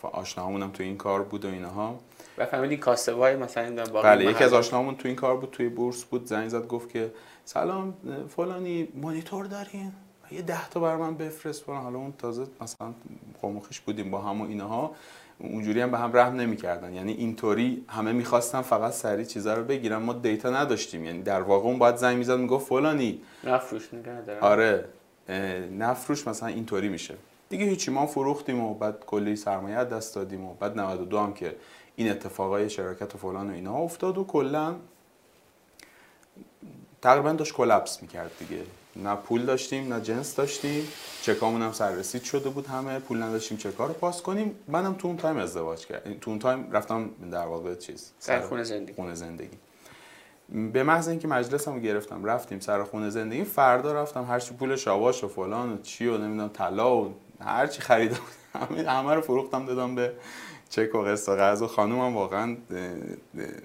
آشناهامون هم تو این کار بود و اینها. و فهمیدی کاسه های مثلا بله یکی از آشناهامون تو این کار بود توی بورس بود زنگ زد گفت که سلام فلانی مانیتور دارین؟ یه ده تا بر من بفرست فلان حالا اون تازه مثلا قومخش بودیم با هم و اینها. اونجوری هم به هم رحم نمی‌کردن. یعنی اینطوری همه می‌خواستن فقط سری چیزا رو بگیرن. ما دیتا نداشتیم. یعنی در واقع اون باید زنگ می‌زد می‌گفت فلانی. نفروش نگه آره. نفروش مثلا اینطوری میشه. دیگه هیچی ما فروختیم و بعد کلی سرمایه دست دادیم و بعد 92 هم که این اتفاقای شراکت و فلان و اینا افتاد و کلا تقریبا داشت کلپس می‌کرد دیگه. نه پول داشتیم نه جنس داشتیم. چکامون هم سررسید شده بود همه پول نداشتیم چکا رو پاس کنیم. منم تو اون تایم ازدواج کردم. تو اون تایم رفتم در واقع چیز سر خونه زندگی. خونه زندگی. به محض اینکه مجلسمو گرفتم رفتیم سر خونه زندگی فردا رفتم هر چی پول شاباش و فلان و چی و نمی‌دونم طلا و هر چی خریدم. همه رو فروختم دادم به چک و قسط و قرض و خانومم واقعا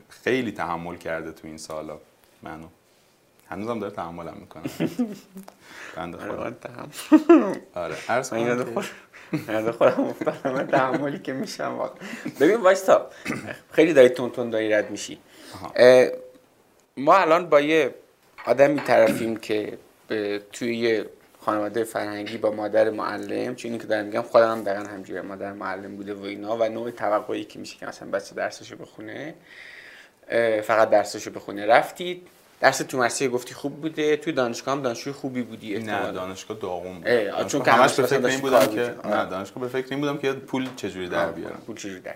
خیلی تحمل کرده تو این سالا منو. هنوزم داره تحملم می‌کنه. بنده خدا. آره عرض کنم خودم افتادم تحملی که میشم واقعا. ببین وایستا خیلی داری تون تون داری رد میشی. ما الان با یه آدمی طرفیم که توی یه خانواده فرهنگی با مادر معلم چون که دارم میگم خودم هم دقیقا همجوری مادر معلم بوده و اینا و نوع توقعی که میشه که مثلا بچه درسشو بخونه فقط درسشو بخونه. رفتید درس تو مرسی گفتی خوب بوده توی دانشگاه هم دانشجوی خوبی بودی نه دانشگاه داغون بود. چون که همش به فکر این بودم که نه دانشگاه به فکر این بودم که پول چجوری در بیارم. پول چجوری در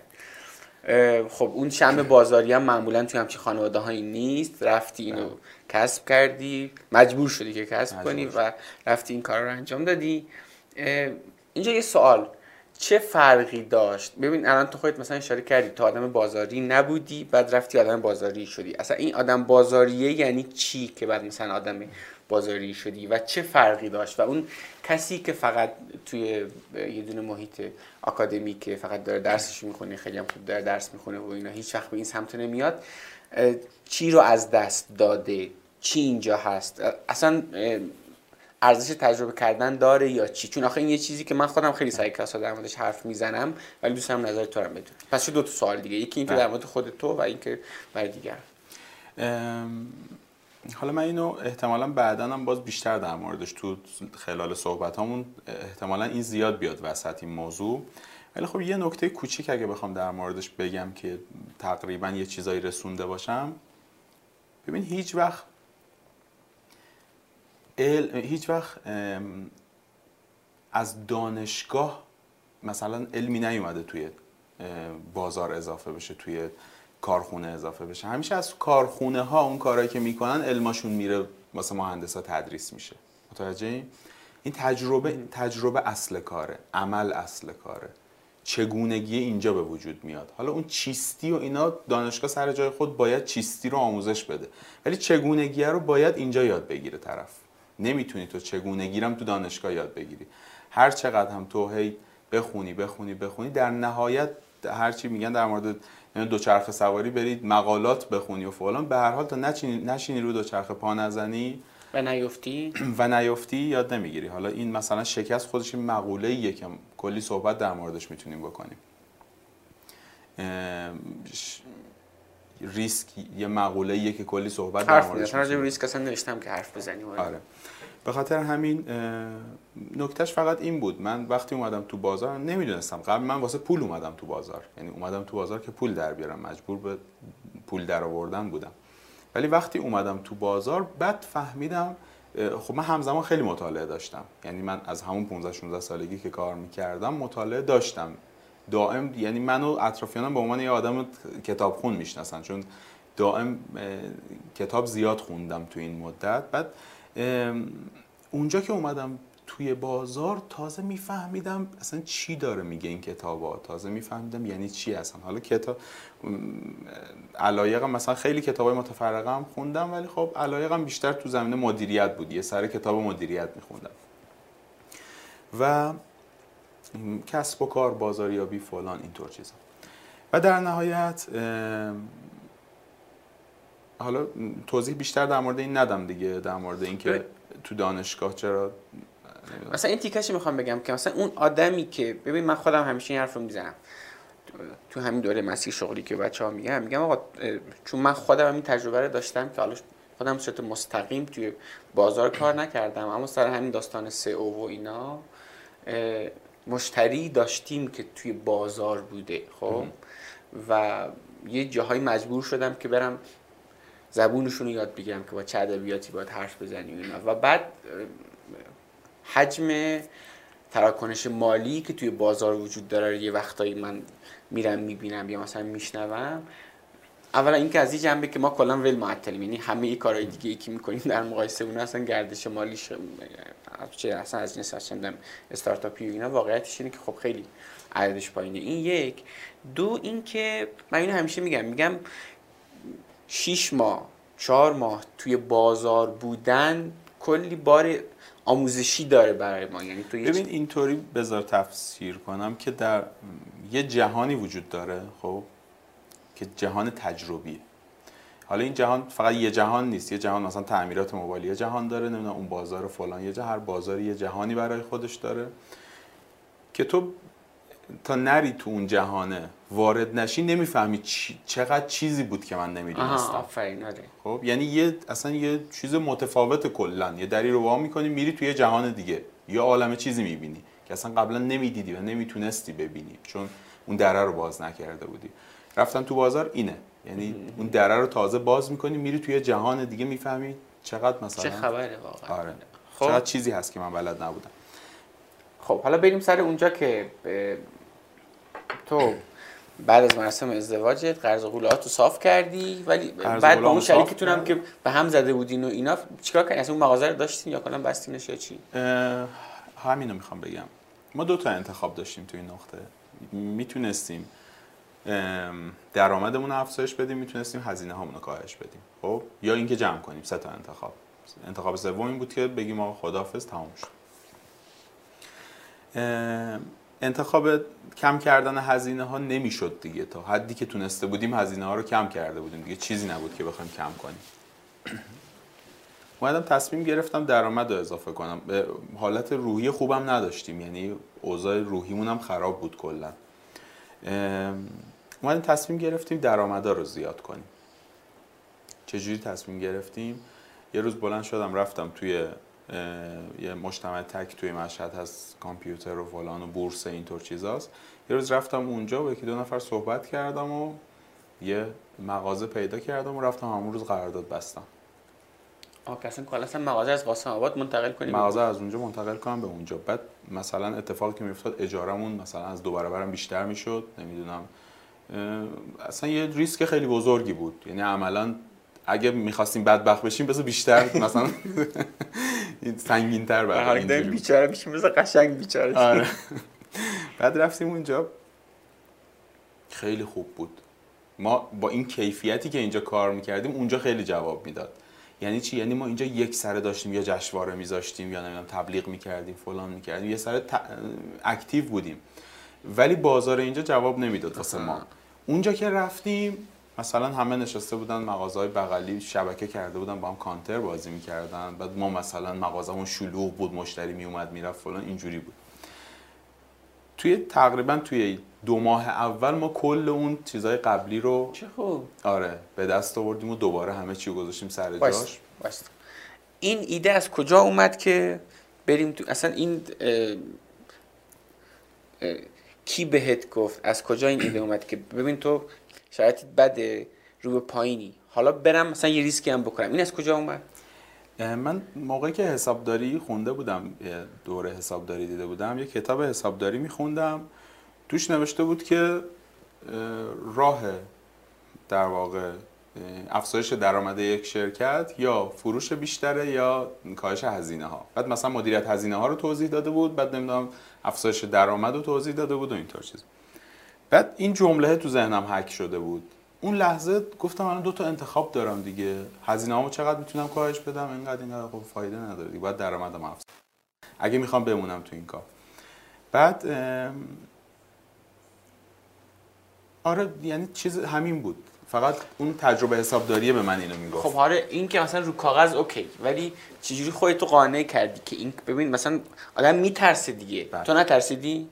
خب اون شم بازاری هم معمولا توی همچین خانواده هایی نیست. رفتی اینو بله. کسب کردی. مجبور شدی که کسب کنی و رفتی این کار رو انجام دادی. اینجا یه سوال. چه فرقی داشت؟ ببین الان تو خودت مثلا اشاره کردی تو آدم بازاری نبودی بعد رفتی آدم بازاری شدی. اصلا این آدم بازاریه یعنی چی که بعد مثلا آدم بازاری شدی و چه فرقی داشت؟ و اون کسی که فقط توی یه دونه محیط آکادمی که فقط داره درسش می‌خونه خیلی هم خوب داره درس می‌خونه و اینا هیچ وقت به این سمت نمیاد چی رو از دست داده؟ چی اینجا هست؟ اصلا ارزش تجربه کردن داره یا چی؟ چون آخه این یه چیزی که من خودم خیلی سعی کلاس در موردش حرف می‌زنم ولی دوست دارم نظر تو رو بدونم. پس دو تا سوال دیگه؟ یکی اینکه بله. در مورد خود تو و اینکه برای دیگر حالا من اینو احتمالا بعدا هم باز بیشتر در موردش تو خلال صحبت همون احتمالا این زیاد بیاد وسط این موضوع. ولی خب یه نکته کوچیک اگه بخوام در موردش بگم که تقریبا یه چیزایی رسونده باشم. ببین هیچ وقت هیچ وقت از دانشگاه مثلا علمی نیومده توی بازار اضافه بشه توی کارخونه اضافه بشه. همیشه از کارخونه ها اون کارهایی که می‌کنن علماشون میره واسه مهندسا تدریس میشه. متوجه این تجربه تجربه اصل کاره عمل اصل کاره. چگونگی اینجا به وجود میاد؟ حالا اون چیستی و اینا دانشگاه سر جای خود باید چیستی رو آموزش بده. ولی چگونگی رو باید اینجا یاد بگیره طرف. نمی‌تونی تو چگونگی تو دانشگاه یاد بگیری. هر چقدر هم تو هی بخونی بخونی بخونی در نهایت هر چی میگن در مورد دوچرخه سواری برید مقالات بخونی و فلان. به هر حال تا نشینی, نشینی رو دوچرخه پا نزنی و نیفتی؟ و نیفتی یاد نمی‌گیری. حالا این مثلا شکست خودش مقوله ایه که کلی صحبت در موردش می‌تونیم بکنیم. ریسک یه مقوله ایه که کلی صحبت در موردش حرف ریسک اصلا نوشتم که حرف بزنی آره. به خاطر همین نکتهش فقط این بود. من وقتی اومدم تو بازار نمی‌دونستم. قبل من واسه پول اومدم تو بازار. یعنی اومدم تو بازار که پول در بیارم. مجبور به پول در آوردن بودم. ولی وقتی اومدم تو بازار بعد فهمیدم خب من همزمان خیلی مطالعه داشتم. یعنی من از همون 15 16 سالگی که کار می‌کردم مطالعه داشتم. دائم یعنی منو اطرافیانم به عنوان یه آدم کتابخون می‌شناسن. چون دائم کتاب زیاد خوندم تو این مدت. بعد اونجا که اومدم توی بازار تازه میفهمیدم اصلا چی داره میگه این کتاب تازه میفهمیدم یعنی چی اصلا. حالا کتاب علایقم مثلا خیلی کتاب های متفرقه هم خوندم ولی خب علایقم بیشتر تو زمینه مدیریت بود. یه سر کتاب مدیریت میخوندم. و کسب و کار بازاریابی فلان اینطور چیزا. و در نهایت حالا توضیح بیشتر در مورد این ندم دیگه در مورد اینکه تو دانشگاه چرا مثلا این تیکش می‌خوام بگم که مثلا اون آدمی که ببین من خودم همیشه این حرف رو می‌زنم. تو همین دوره مسیر شغلی که بچه ها میگم میگم آقا چون من خودم این تجربه رو داشتم که حالا خودم صورت مستقیم توی بازار کار نکردم اما سر همین داستان سه او و اینا مشتری داشتیم که توی بازار بوده خب؟ و یه جاهای مجبور شدم که برم زبونشون رو یاد بگیرم که با چه ادبیاتی باید حرف بزنی اینا. و بعد حجم تراکنش مالی که توی بازار وجود داره یه وقتایی من میرم می‌بینم یا مثلا میشنوم. اولا اینکه از این جنبه که ما کلا ول معطلیم. یعنی همه ای کارهای دیگه ای که می‌کنیم در مقایسه اون اصلا گردش مالی چه اصلا از جنس چندم استارتاپی و اینا واقعیتش اینه که خب خیلی عددش پایینه. این یک. دو اینکه من اینو همیشه میگم. میگم 6 ماه چهار ماه توی بازار بودن کلی بار آموزشی داره برای ما. یعنی تو ببین اینطوری بذار تفسیر کنم که در یه جهانی وجود داره خب که جهان تجربیه. حالا این جهان فقط یه جهان نیست. یه جهان مثلا تعمیرات موبایل یه جهان داره نمی‌دونم اون بازار فلان یه جهان هر بازاری یه جهانی برای خودش داره. که تو تا نری تو اون جهانه وارد نشی نمی‌فهمی چی، چقدر چیزی بود که من نمی‌دونستم. آفرین آره. خب یعنی یه اصلا یه چیز متفاوت کلا. یه دری رو وا می‌کنی میری توی جهان دیگه. یه عالم چیزی می‌بینی که اصلا قبلا نمی‌دیدی و نمی‌تونستی ببینی چون اون دره رو باز نکرده بودی. رفتن تو بازار اینه. یعنی اون دره رو تازه باز می‌کنی میری توی جهان دیگه می‌فهمی چقدر مثلا چه خبره واقعا. آره. خب. چقدر چیزی هست که من بلد نبودم. خب حالا بریم سر اونجا که تو بعد از مراسم ازدواجت قرض قولات رو صاف کردی ولی بعد با اون شریکتون هم که به هم زده بودین و اینا چیکار کردین اصلا اون مغازه رو داشتین یا کلا بستینش یا چی؟ همینو می‌خوام بگم. ما دو تا انتخاب داشتیم تو این نقطه. می‌تونستیم درآمدمون رو افزایش بدیم می‌تونستیم هزینه هامون رو کاهش بدیم. خب؟ یا اینکه جمع کنیم سه تا انتخاب. انتخاب سوم این بود که بگیم آقا خداحافظ تمام شد. انتخاب کم کردن هزینه ها نمی‌شد دیگه. تا حدی که تونسته بودیم هزینه ها رو کم کرده بودیم دیگه. چیزی نبود که بخوایم کم کنیم. اومدم تصمیم گرفتم درآمد رو اضافه کنم. به حالت روحی خوبم نداشتیم. یعنی اوضاع روحیمون هم خراب بود کلا. اومدیم تصمیم گرفتیم درآمدا رو زیاد کنیم. چجوری تصمیم گرفتیم؟ یه روز بلند شدم رفتم توی یه مجتمع تک توی مشهد هست کامپیوتر و فلان و بورس اینطور چیزاست. یه روز رفتم اونجا و یکی دو نفر صحبت کردم و یه مغازه پیدا کردم و رفتم همون روز قرارداد بستم. آه کلا اصلا مغازه از قاسم آباد منتقل کنیم مغازه از اونجا منتقل کنم به اونجا. بعد مثلا اتفاقی که میافتاد اجارمون مثلا از دو برابرم بیشتر می‌شد نمی‌دونم. اصلا یه ریسک خیلی بزرگی بود. یعنی عملا اگه می‌خواستیم بدبخت بشیم بذار بیشتر مثلا سنگین تر بعد بیچاره بشیم بذار قشنگ بیچاره آره. بعد رفتیم اونجا. خیلی خوب بود. ما با این کیفیتی که اینجا کار می‌کردیم اونجا خیلی جواب می‌داد. یعنی چی؟ یعنی ما اینجا یک سره داشتیم یا جشنواره میذاشتیم یا نمی‌دونم تبلیغ می‌کردیم فلان می‌کردیم. یه سره ت... اکتیو بودیم. ولی بازار اینجا جواب نمی‌داد واسه ما. اونجا که رفتیم مثلا همه نشسته بودن مغازه های بغلی شبکه کرده بودن با هم کانتر بازی می‌کردن. بعد ما مثلا مغازمون شلوغ بود مشتری میومد می‌رفت فلان اینجوری بود. توی تقریبا توی دو ماه اول ما کل اون چیزای قبلی رو چه خوب. آره به دست آوردیم و دوباره همه چی رو گذاشتیم سر جاش. این ایده از کجا اومد که بریم تو اصلا این اه اه کی بهت گفت؟ از کجا این ایده اومد که ببین تو شرایطت بده رو به پایینی. حالا برم مثلا یه ریسکی هم بکنم. این از کجا اومد؟ من موقعی که حسابداری خونده بودم دوره حسابداری دیده بودم یه کتاب حسابداری میخوندم. توش نوشته بود که راه در واقع افزایش درآمد یک شرکت یا فروش بیشتره یا کاهش هزینه ها بعد مثلا مدیریت هزینه ها رو توضیح داده بود بعد نمی‌دونم افزایش درآمد رو توضیح داده بود و اینطور چیز. بعد این جمله تو ذهنم حک شده بود. اون لحظه گفتم الان دو تا انتخاب دارم دیگه. هزینه هامو چقدر می‌تونم کاهش بدم؟ اینقدر اینقدر. خب فایده نداره دیگه. باید درآمدم افزایش اگه می‌خوام بمونم تو این کار. بعد آره یعنی چیز همین بود. فقط اون تجربه حسابداری به من اینو می‌گفت. خب آره این که مثلا رو کاغذ اوکی ولی چجوری خودتو قانع کردی که این ببین مثلا آدم میترسه دیگه. بله. تو نترسیدی؟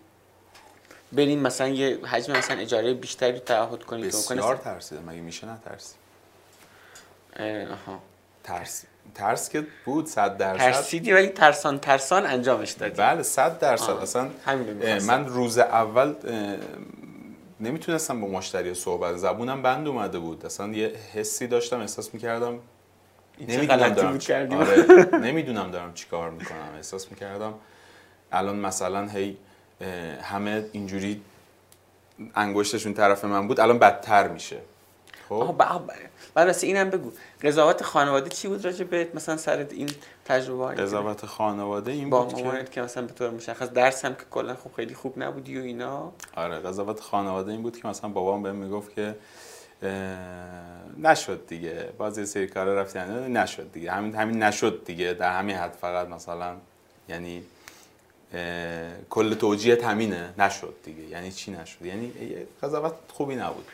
بریم مثلا یه حجم مثلا اجاره بیشتری تعهد کنیم بسیار ترسیدم مگه میشه نترسی؟ آها. ترس ترس که بود صد درصد. ترسیدی ولی ترسان ترسان انجامش دادی. بله صد درصد. اصلا من روز اول نمی‌تونستم با مشتری صحبت زبونم بند اومده بود. اصلا یه حسی داشتم احساس می‌کردم نمی‌دونم دارم چی... آره نمی‌دونم دارم چیکار می‌کنم. احساس می‌کردم الان مثلا هی همه اینجوری انگشتشون طرف من بود الان بدتر میشه. خب؟ بعد اینم بگو. قضاوت خانواده چی بود راجع به مثلا سر این تجربه های قضاوت خانواده این با بود که که مثلا به طور مشخص درسم که کلا خب خیلی خوب نبودی و اینا. آره قضاوت خانواده این بود که مثلا بابام بهم می‌گفت که نشد دیگه. باز یه سری کارا رفتی نشد دیگه. همین همین نشد دیگه. در همین حد فقط مثلا. یعنی کل توجیه همینه. نشد دیگه. یعنی چی نشد؟ یعنی قضاوت خوبی نبود.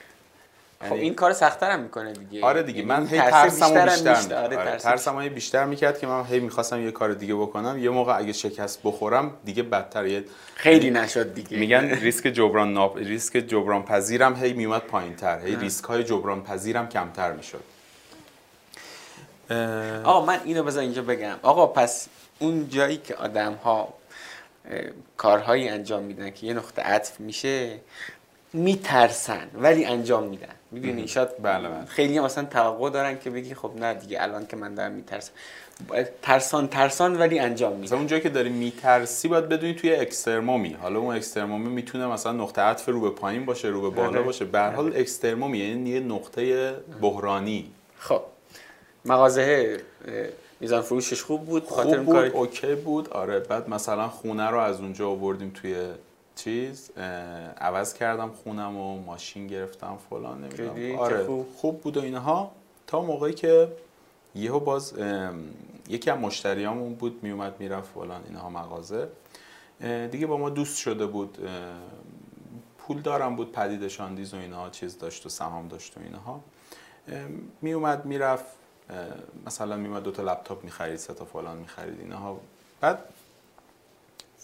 خب یعنی این کار سختتر هم می‌کنه دیگه. آره دیگه. یعنی من هی ترسم بیشتر, بیشتر آره, آره ترسم بیشتر. می‌کرد که من هی می‌خواستم یه کار دیگه بکنم. یه موقع اگه شکست بخورم دیگه بدتر. یه خیلی نشد دیگه. میگن ریسک جبران ناب... ریسک جبران پذیرم هی میومد پایینتر. هی ریسک های جبران پذیرم کمتر می‌شد. آقا من اینو بذار اینجا بگم. آقا پس اون جایی که آدم ها کارهایی انجام میدن که یه نقطه عطف میشه میترسن ولی انجام میدن. می‌دونی؟ شاید بله بله. خیلی مثلا توقع دارن که بگی خب نه دیگه الان که من دارم میترسم. ترسان ترسان ولی انجام میدن. مثلا اونجایی که داری میترسی باید بدونی توی extremum ی. حالا اون extremum ی می‌تونه مثلا نقطه عطف رو به پایین باشه رو به بالا آره. باشه. به حال آره. extremum ی یعنی یه نقطه بحرانی. خب. مغازه میزان فروشش خوب بود خوب بود کار... okay بود. آره بعد مثلا خونه رو از اونجا آوردیم توی چیز عوض کردم خونم و ماشین گرفتم فلان نمی‌دونم. آره خوب. خوب بود و اینها. تا موقعی که یهو باز یکی از مشتریامون بود میومد می‌رفت فلان اینها مغازه. دیگه با ما دوست شده بود پول دارم بود پدیدشاندیز و اینها چیز داشت و سهام داشت و اینها. میومد می‌رفت. مثلا میمد دو تا لپتاپ می‌خرید سه تا فلان می‌خرید اینها بعد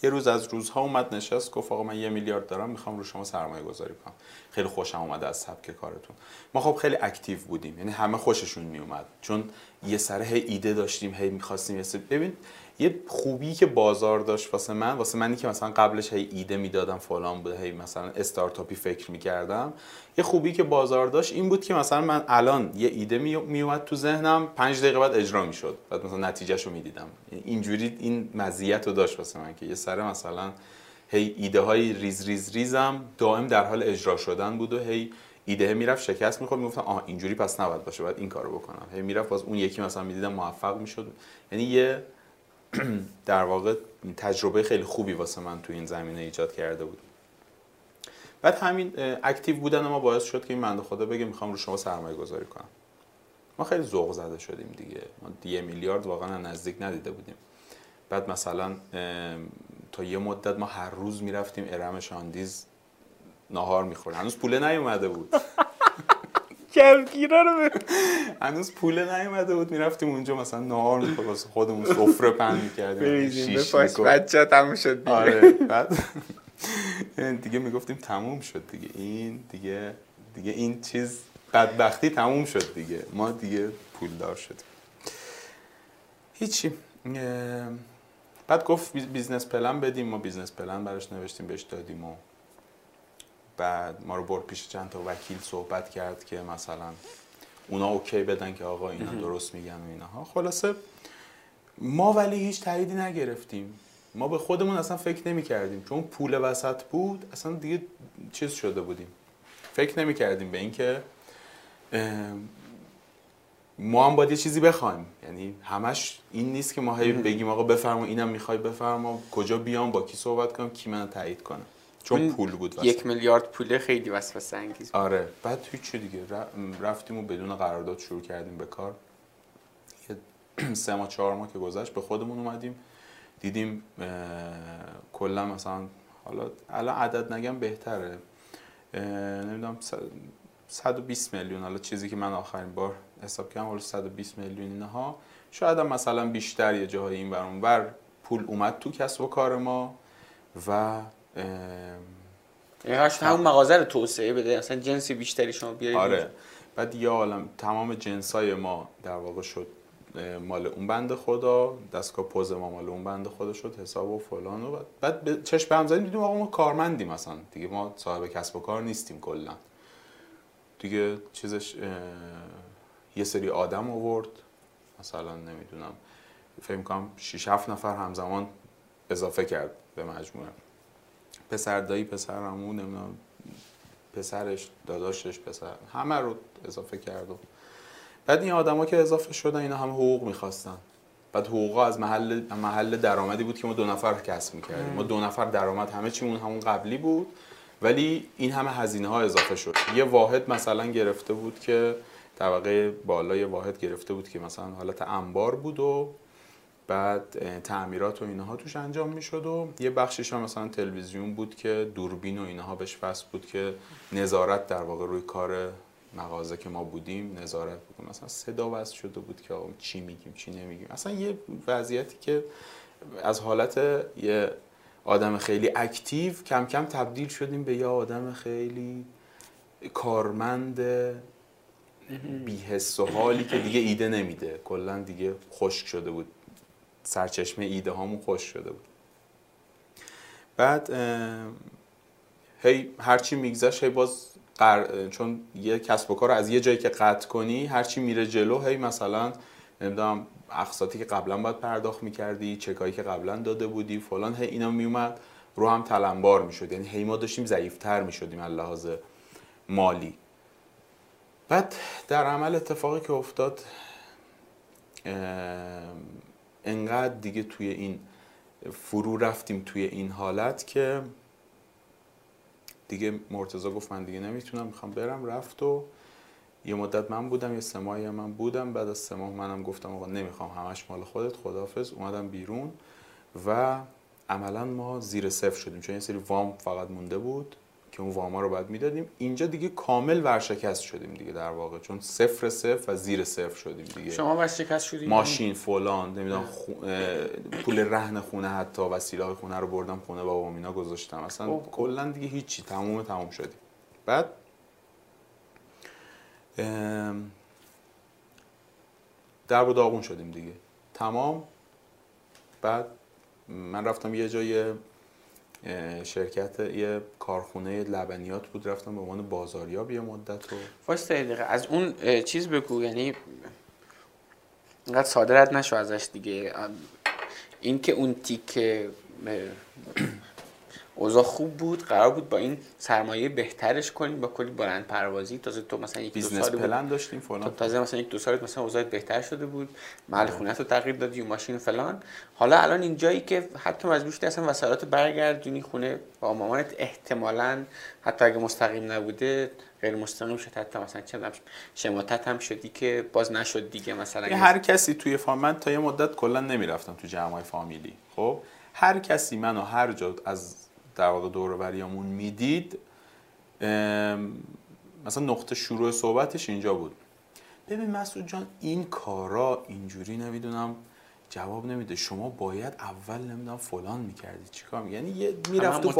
یه روز از روزها اومد نشست گفت آقا من یه میلیارد دارم می‌خوام رو شما سرمایه گذاری کنم. خیلی خوشم اومده از سبک کارتون. ما خب خیلی اکتیو بودیم یعنی همه خوششون میومد چون یه سره ایده داشتیم هی می‌خواستیم یه ببین یه خوبی که بازار داشت واسه من واسه منی که مثلا قبلش هی ایده می‌دادم فلان بوده هی مثلا استارتاپی فکر می‌کردم. یه خوبی که بازار داشت این بود که مثلا من الان یه ایده میومد تو ذهنم پنج دقیقه بعد اجرا می‌شد. بعد مثلا نتیجهشو می‌دیدم. اینجوری این مزیت رو داشت واسه من که یه سره مثلا هی ایده های ریز ریز ریزم دائم در حال اجرا شدن بود و هی ایده می‌رفت شکست می‌خورد می‌گفتم آها اینجوری پس نباید باشه باید این کارو بکنم. هی می‌رفت باز اون یکی مثلا می‌دیدم موفق می‌شد. یعنی یه در واقع تجربه خیلی خوبی واسه من تو این زمینه ایجاد کرده بود. بعد همین active بودن ما باعث شد که این بنده خدا بگه می‌خوام رو شما سرمایه گذاری کنم. ما خیلی ذوق زده شدیم دیگه. ما یه میلیارد واقعا نزدیک ندیده بودیم. بعد مثلا تا یه مدت ما هر روز می‌رفتیم ارم شاندیز ناهار می‌خوریم هنوز پوله نیومده بود. کمگیرا رو هنوز پول نیومده بود می‌رفتیم اونجا مثلا نهار می‌خورد واسه خودمون سفره پهن می‌کردیم شیش بچه تموم شد دیگه. آره بعد دیگه می‌گفتیم تموم شد دیگه. این دیگه دیگه این چیز بدبختی تموم شد دیگه. ما دیگه پولدار شدیم. هیچی. بعد گفت business plan بدیم ما business plan براش نوشتیم بهش دادیم و بعد ما رو برد پیش چند تا وکیل صحبت کرد که مثلا اونا okay بدن که آقا اینا درست میگن و اینها. خلاصه ما ولی هیچ تاییدی نگرفتیم. ما به خودمون اصلا فکر نمی کردیم چون پول وسط بود اصلا دیگه چیز شده بودیم. فکر نمی کردیم به اینکه ما هم باید یه چیزی بخوایم. یعنی همش این نیست که ما هی بگیم آقا بفرما اینم می‌خوای بفرما کجا بیام با کی صحبت کنم کی من تایید کنه. چون پول بود واسه. یک میلیارد پوله خیلی وسوسه انگیز آره بعد چی دیگه. رفتیم و بدون قرارداد شروع کردیم به کار. یه سه ماه چهار ماه که گذشت به خودمون اومدیم. دیدیم کلا مثلا حالا الان عدد نگم بهتره. نمی‌دونم 120 میلیون. حالا چیزی که من آخرین بار حساب کردم حالا 120 میلیون اینها. شاید هم مثلا بیشتر یه جاهای این بر پول اومد تو کسب و کار ما و یعنی همون مغازه رو توسعه بده اصلا جنس بیشتری شما بیارید آره. بعد یا عالم تمام جنسای ما در واقع شد مال اون بند خدا دستگاه پوز ما مال اون بند خدا شد حساب و فلان و بعد به چشم هم زدیم دیدیم آقا ما کارمندیم مثلا دیگه ما صاحب کسب و کار نیستیم کلا. دیگه چیزش یه سری آدم آورد. مثلا نمی‌دونم فکر کنم 6 7 نفر همزمان اضافه کرد به مجموعه. پسر دایی پسر همون پسرش داداشش پسر همه رو اضافه کرد و بعد این آدما که اضافه شدن اینا همه حقوق می‌خواستن. بعد حقوقا از محل محل درآمدی بود که ما دو نفر کسب می‌کردیم. ما دو نفر درآمد همه چیمون همون قبلی بود ولی این همه هزینه ها اضافه شد. یه واحد مثلا گرفته بود که طبقه بالای واحد گرفته بود که مثلا حالت انبار بود و بعد تعمیرات و اینها توش انجام می‌شد و یه بخشش هم مثلا تلویزیون بود که دوربین و اینها بهش فصل بود که نظارت در واقع روی کار مغازه که ما بودیم نظارت بود مثلا صدا وصل شده بود که آقا چی میگیم چی نمیگیم. اصلا یه وضعیتی که از حالت یه آدم خیلی اکتیو کم کم تبدیل شدیم به یه آدم خیلی کارمند بیحس و حالی که دیگه ایده نمیده. کلا دیگه خشک شده بود. سرچشمه ایده هامون خوش شده بود. بعد هی هرچی میگذشت هی باز چون یه کسب و کار از یه جایی که قطع کنی هرچی میره جلو هی مثلا نمی‌دونم اقساطی که قبلا باید پرداخت می‌کردی چکایی که قبلا داده بودی فلان هی اینا میومد رو هم تلمبار می‌شد. یعنی هی ما داشتیم ضعیفتر می‌شدیم از لحاظ مالی. بعد در عمل اتفاقی که افتاد انقدر دیگه توی این فرو رفتیم توی این حالت که دیگه مرتزا گفت من دیگه نمی‌تونم می‌خوام برم. رفت و یه مدت من بودم یه سه من بودم. بعد از سه ماه منم گفتم آقا نمی‌خوام همش مال خودت خدافظ اومدم بیرون و عملا ما زیر صفر شدیم چون یه سری وام فقط مونده بود. که اون واما رو باید می‌دادیم. اینجا دیگه کامل ورشکست شدیم دیگه در واقع چون صفر صفر و زیر صفر شدیم دیگه. شما ورشکست شدیم ماشین فلان نمی‌دونم پول رهن خونه حتی های خونه رو بردم خونه بابا اینا گذاشتم. اصلا کلا دیگه هیچی تموم تموم شدیم. بعد در و داغون شدیم دیگه. تمام. بعد من رفتم یه جای شرکت یه کارخونه لبنیات بود رفتم به عنوان بازاریاب یه مدت رو. واسه دقیقه. از اون چیز بگو یعنی اینقدر صادرت نشو ازش دیگه. این که اون تیک اوضاع خوب بود قرار بود با این سرمایه بهترش کنیم با کلی بلند پروازی. تازه تو مثلا یک دو سال پلن داشتیم فلان. تازه مثلا یک دو سال مثلا اوضاعت بهتر شده بود. محل آره. خونت رو تغییر دادی و ماشین فلان. حالا الان این جایی که حتی مجبور شدی اصلا وسایلات برگردونی خونه با مامانت احتمالا حتی اگه مستقیم نبوده غیر مستقیم شد حتی مثلا چه شماتت هم شدی که باز نشد دیگه مثلا. هر کسی توی فامیل تا یه مدت کلا نمی‌رفتم تو جمعای فامیلی خب؟ هر کسی منو هر جا از در واقع دور بریامون می‌دید مثلا نقطه شروع صحبتش اینجا بود. ببین مسعود جان این کارا اینجوری نمی‌دونم جواب نمیده. شما باید اول نمی‌دونم فلان می‌کردی. چیکار یعنی یه می‌رفت تو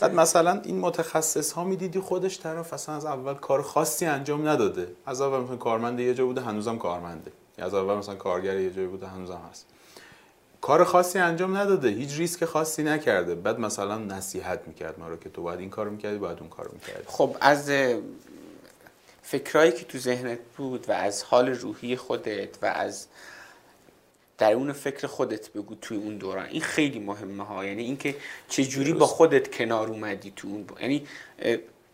بعد مثلا این متخصص ها می‌دیدی خودش طرف اصلا از اول کار خاصی انجام نداده. از اول مثلا کارمنده یه جا بوده هنوزم کارمنده. از اول مثلا کارگر یه جایی بوده هنوزم هست. کار خاصی انجام نداده هیچ ریسک خاصی نکرده. بعد مثلا نصیحت می‌کرد ما رو که تو باید این کارو می‌کردی باید اون کارو می‌کردی. خب از فکرایی که تو ذهنت بود و از حال روحی خودت و از درون فکر خودت بگو توی اون دوران این خیلی مهمه ها. یعنی اینکه چجوری با خودت کنار اومدی تو اون یعنی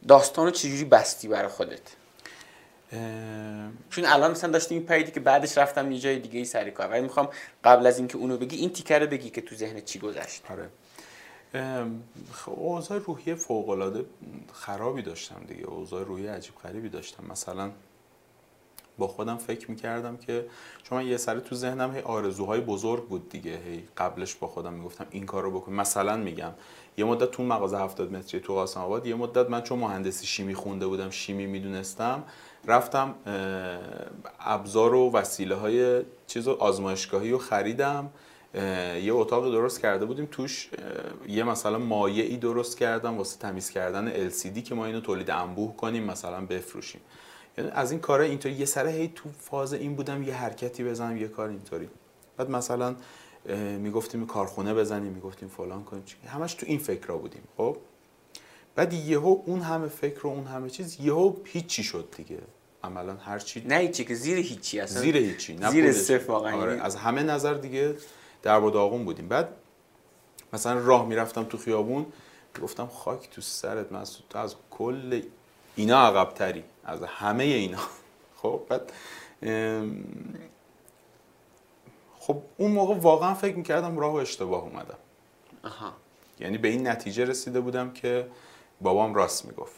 داستان رو چجوری بستی برای خودت؟ چون الان مثلا داشتیم این پیدی که بعدش رفتم یه جای دیگه ای سری کار. ولی می‌خوام قبل از اینکه اونو بگی این تیکر رو بگی که تو ذهن چی گذشت. آره. خب، اوضاع روحی فوق العاده خرابی داشتم دیگه. اوضاع روحی عجیب غریبی داشتم. مثلا با خودم فکر می‌کردم که چون یه سری تو ذهنم هی آرزوهای بزرگ بود دیگه. هی قبلش با خودم می‌گفتم این کار رو بکن. مثلا میگم یه مدت تو مغازه 70 متری تو قاسم آباد یه مدت من چون مهندسی شیمی خونده بودم شیمی می‌دونستم رفتم ابزار و وسیله های چیز آزمایشگاهی رو خریدم. یه اتاق درست کرده بودیم توش. یه مثلا مایعی درست کردم واسه تمیز کردن LCD که ما اینو تولید انبوه کنیم مثلا بفروشیم. یعنی از این کارا اینطوری یه سره هی تو فاز این بودم یه حرکتی بزنم یه کار اینطوری. بعد مثلا می‌گفتیم کارخونه بزنیم می‌گفتیم فلان کنیم. همش تو این فکر بودیم خب؟ بعد یهو ان همه فکر و اون همه چیز یهو هیچی شد دیگه. عملا هر چی نه هیچی که زیر هیچی اصلا. زیر هیچی نه زیر صفر واقعا. آره. از همه نظر دیگه در و داغون بودیم. بعد مثلا راه می‌رفتم تو خیابون گفتم خاک تو سرت مسعود تو از کل اینا عقب تری از همه اینا. خب بعد خب اون موقع واقعا فکر می‌کردم راه و اشتباه اومدم. آها. یعنی به این نتیجه رسیده بودم که بابام راست می‌گفت.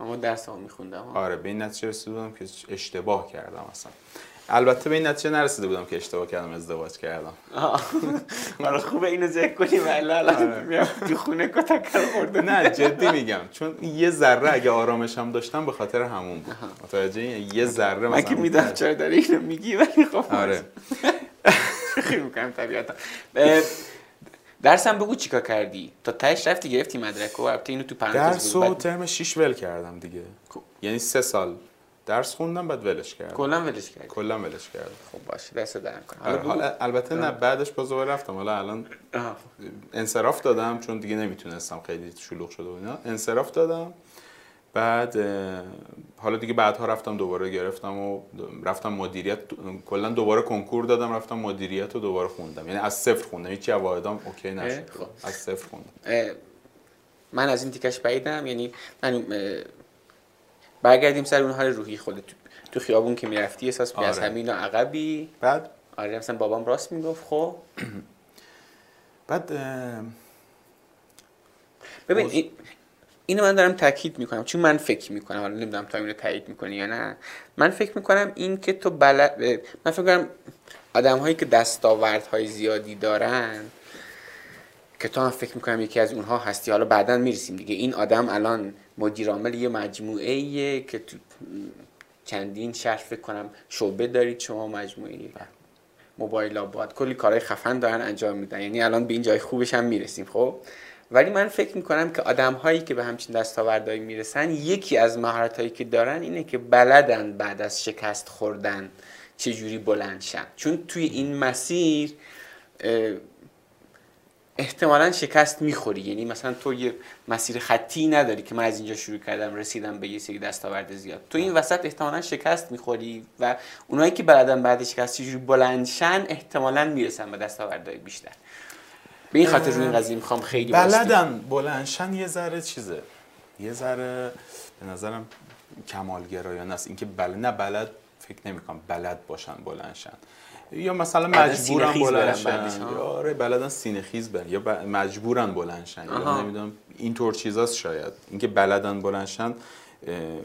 اما درس ها میخوندم. آره به این نتیجه رسیده بودم که اشتباه کردم اصلا. البته به این نتیجه نرسیده بودم که اشتباه کردم ازدواج کردم. آره خوبه اینو ذکر کنی ولی الان تو خونه کتک خورده. نه جدی میگم چون یه ذره اگه آرامش هم داشتم به خاطر همون بود. متوجه یه ذره مثلا من که می‌دونم چرا داری اینو میگی ولی خب آره. خیلی می‌کنم طبیعتا درسم بگو چیکار کردی؟ تا تهش رفتی گرفتی مدرک و البته اینو تو پرانتز درس و ترم 6 ول کردم دیگه. یعنی سه سال درس خوندم بعد ولش کردم. کلا ولش کردم کلا ولش کردم. خب باشه دست در کنم آره، حالا البته نه بعدش باز رفتم. حالا الان انصراف دادم چون دیگه نمی‌تونستم خیلی شلوغ شده و اینا. انصراف دادم. بعد حالا دیگه بعدها رفتم دوباره گرفتم و رفتم مدیریت. کلا دوباره کنکور دادم رفتم مدیریت رو دوباره خوندم. یعنی از صفر خوندم. هیچی واحدام اوکی نشد. خب. از صفر خوندم. من از این تیکش بعیدم. یعنی من برگردیم سر اون حال روحی خودت. تو خیابون که می‌رفتی احساس آره. از همین عقبی؟ بعد؟ آره مثلا بابام راست می‌گفت خب. بعد ببین اینو من دارم تاکید می‌کنم. چون من فکر می‌کنم. حالا نمی‌دونم تا اینو تایید می‌کنی یا نه. من فکر می‌کنم این که تو بلد من فکر کنم آدم هایی که دستاوردهای زیادی دارن که تو هم فکر می‌کنم یکی از اونها هستی. حالا بعدا می‌رسیم دیگه. این آدم الان مدیر عامل یه مجموعه ایه که تو چندین شهر فکر کنم شعبه دارید شما مجموعه موبایل آباد. کلی کارهای خفن دارن انجام میدن. یعنی الان به این جای خوبش هم می‌رسیم. خب؟ ولی من فکر می‌کنم که آدم هایی که به همچین دستاوردهایی می‌رسن یکی از مهارت هایی که دارن اینه که بلدن بعد از شکست خوردن چجوری بلند شن. چون توی این مسیر احتمالا شکست می‌خوری. یعنی مثلا تو یه مسیر خطی نداری که من از اینجا شروع کردم رسیدم به یه سری دستاورد زیاد. تو این وسط احتمالا شکست می‌خوری و اونایی که بلدن بعد شکست چجوری بلندشن احتمالا می‌رسن به دستاوردهای بیشتر. به این خاطر روی این قضیه می‌خوام خیلی بلدن بلندشن یه ذره چیزه. یه ذره به نظرم کمالگرایانه است. اینکه بل نه بلد فکر نمی‌کنم بلد باشن بلندشن یا مثلا مجبورن بلندشن آره بلدن سینه خیز برن. یا مجبورن بلندشن یا نمی‌دونم اینطور چیزاست شاید. اینکه بلدن بلندشن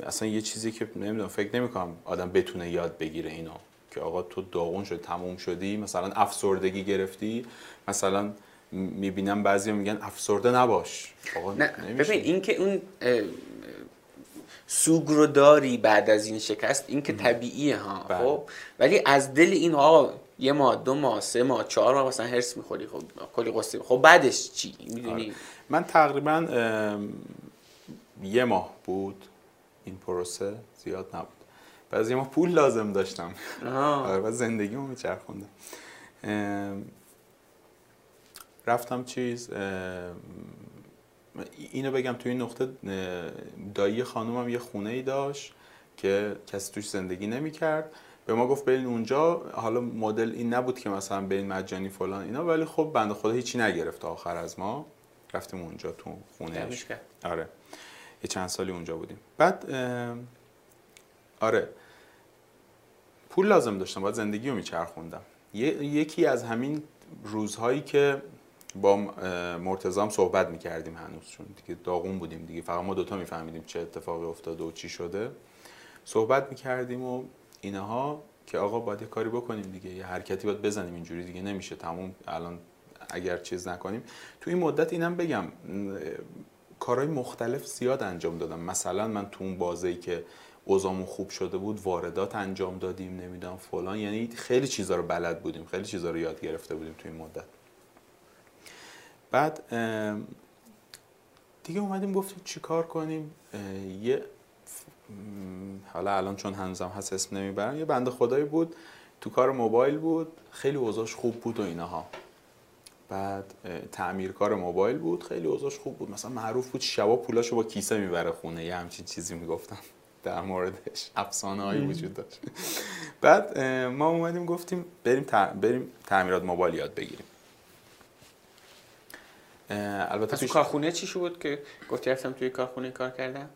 اصلا یه چیزی که نمی‌دونم فکر نمی‌کنم آدم بتونه یاد بگیره اینو. که آقا تو داغون شد تموم شدی مثلا افسردگی گرفتی مثلا می‌بینم بعضی میگن افسرده نباش. آقا نه ببین اینکه اون سوگ رو داری بعد از این شکست این که طبیعیه ها. بله. خب؟ ولی از دل این ها یه ماه دو ماه سه ماه چهار ماه مثلا هرس می‌خوری خب کلی قصه خب بعدش چی؟ می‌دونی؟ آره. من تقریبا یه ماه بود این پروسه زیاد نبود. بعضی ما پول لازم داشتم. آره و زندگیمو میچرخوندم. رفتم چیز اینو بگم توی این نقطه دایی خانومم یه خونه ای داشت که کسی توش زندگی نمی‌کرد. به ما گفت برین اونجا. حالا مدل این نبود که مثلا برین مجانی فلان اینا ولی خب بنده خدا هیچی نگرفت آخر از ما. رفتیم اونجا تو خونه. آره. یه چند سالی اونجا بودیم. بعد آره. پول لازم داشتم. باید زندگی رو میچرخوندم یکی از همین روزهایی که با مرتزام صحبت می‌کردیم هنوز چون دیگه داغون بودیم دیگه. فقط ما دوتا میفهمیدیم چه اتفاقی افتاده و چی شده. صحبت می‌کردیم و اینها که آقا باید یه کاری بکنیم دیگه یه حرکتی باید بزنیم اینجوری دیگه نمیشه تموم. الان اگر چیز نکنیم. تو این مدت اینم بگم کارهای مختلف زیاد انجام دادم. مثلا من تو اون بازی که اوزامون خوب شده بود واردات انجام دادیم نمی‌دونم فلان. یعنی خیلی چیزا رو بلد بودیم خیلی چیزا رو یاد گرفته بودیم تو این مدت. بعد دیگه اومدیم گفتیم چی کار کنیم؟ یه حالا الان چون هنوزم هست اسم نمی‌برم یه بنده خدایی بود تو کار موبایل بود خیلی اوضاعش خوب بود و اینها. بعد تعمیرکار موبایل بود خیلی اوضاعش خوب بود. مثلا معروف بود شبا پولاشو با کیسه می‌بره خونه یه همچین چیزی می‌گفتم در موردش. افسانه هایی وجود داشت. بعد ما اومدیم گفتیم بریم, بریم تعمیرات موبایل یاد بگیریم. البته تو کارخونه چی شد که گفتی رفتم توی کارخونه کار کردم؟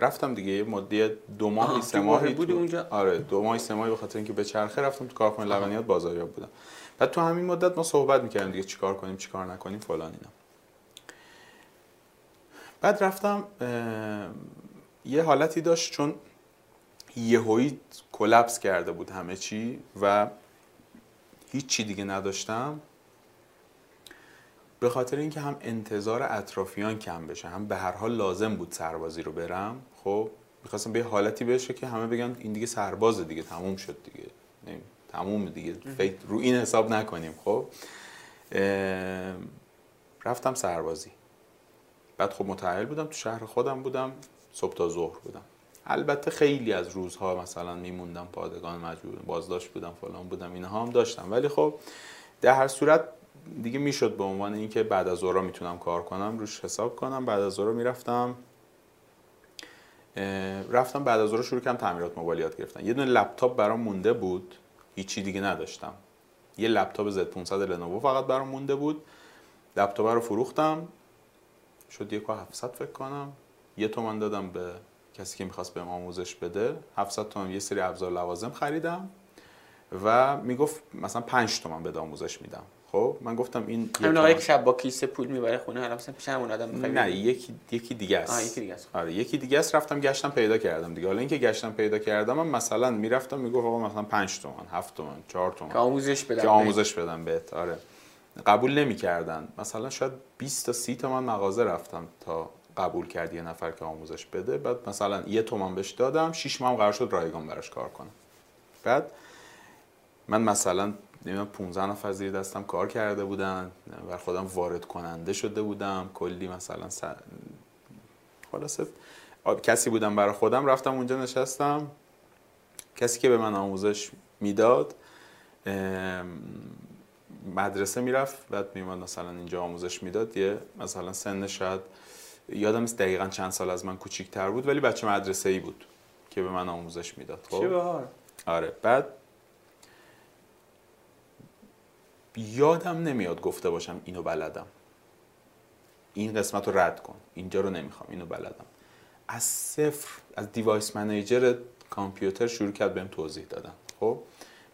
رفتم دیگه یه مدت دو ماهی سه ماهی بودی اونجا؟ آره دو ماهی سه ماهی به خاطر اینکه به چرخه رفتم تو کارخونه لبنیات بازاریاب بودم. بعد تو همین مدت ما صحبت می‌کردیم دیگه چیکار کنیم چیکار نکنیم فلان اینا. بعد رفتم یه حالتی داشت چون یهویی کلپس کرده بود همه چی و هیچ چی دیگه نداشتم. به خاطر اینکه هم انتظار اطرافیان کم بشه هم به هر حال لازم بود سربازی رو برم خب می‌خواستم به حالتی بشه که همه بگن این دیگه سربازه دیگه تموم شد دیگه. تموم دیگه. فکر رو این حساب نکنیم خب. رفتم سربازی. بعد خب متعهل بودم تو شهر خودم بودم صبح تا ظهر بودم. البته خیلی از روزها مثلا میموندم پادگان مجبور بازداشت بودم فلان بودم اینها هم داشتم. ولی خب در هر صورت دیگه می‌شد به عنوان اینکه بعد از ظهر می‌تونم کار کنم روش حساب کنم. بعد از ظهر می‌رفتم رفتم بعد از ظهر شروع کردم تعمیرات موبایل گرفتن. یه دونه لپتاپ برام مونده بود. هیچی دیگه نداشتم. یه لپتاپ Z500 لنوو فقط برام مونده بود. لپتاپ رو فروختم. شد یک 700 فکر کنم. یه تومن دادم به کسی که می‌خواست بهم آموزش بده. 700 تومن یه سری ابزار لوازم خریدم و می‌گفت مثلا 5 تومن به آموزش میدم. خب من گفتم این همین آقایی که شب با کیسه پول می‌بره خونه حالا مثلا پیش همون آدم نه یکی یکی دیگه است. یکی دیگه است. آره یکی دیگه است رفتم گشتم پیدا کردم دیگه. حالا اینکه گشتم پیدا کردم من مثلا می‌رفتم می‌گفت آقا مثلا 5 تومن 7 تومن 4 تومن که آموزش بدم که آموزش بدم بهت آره. قبول نمی‌کردن. مثلا شاید 20 تا 30 تومن مغازه رفتم تا قبول کرد یه نفر که آموزش بده. بعد مثلا یه تومن بهش دادم 6 ماه قرار شد رایگان براش کار کنم. بعد من مثلا نمی‌دونم 15 نفر زیر دستم کار کرده بودن و خودم وارد کننده شده بودم. کلی مثلا س... خلاصه کسی بودم برای خودم. رفتم اونجا نشستم. کسی که به من آموزش می‌داد مدرسه می‌رفت. بعد میومد مثلا اینجا آموزش می‌داد. یه مثلا سن شاید یادم نیست دقیقا چند سال از من کوچیک‌تر بود ولی بچه مدرسه ای بود که به من آموزش می‌داد. خب؟ آره. بعد یادم نمیاد گفته باشم اینو بلدم. این قسمت رو رد کن. اینجا رو نمی‌خوام. اینو بلدم. از صفر از دیوایس منیجر کامپیوتر شروع کرد بهم توضیح دادن. خب؟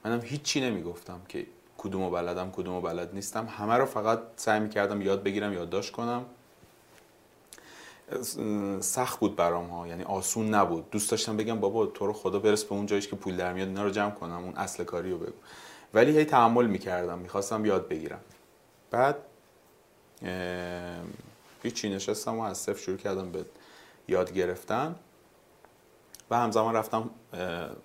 منم هیچی نمی‌گفتم که کدومو بلدم کدومو بلد نیستم. همه رو فقط سعی می‌کردم یاد بگیرم یادداشت کنم. سخت بود برام ها. یعنی آسون نبود. دوست داشتم بگم بابا تو رو خدا برس به اون جایش که پول در میاد اینا رو جمع کنم. اون اصل کاری رو بگو. ولی هی تحمل می‌کردم می‌خواستم یاد بگیرم. بعد هیچی نشستم و از صفر شروع کردم به یاد گرفتن. و همزمان رفتم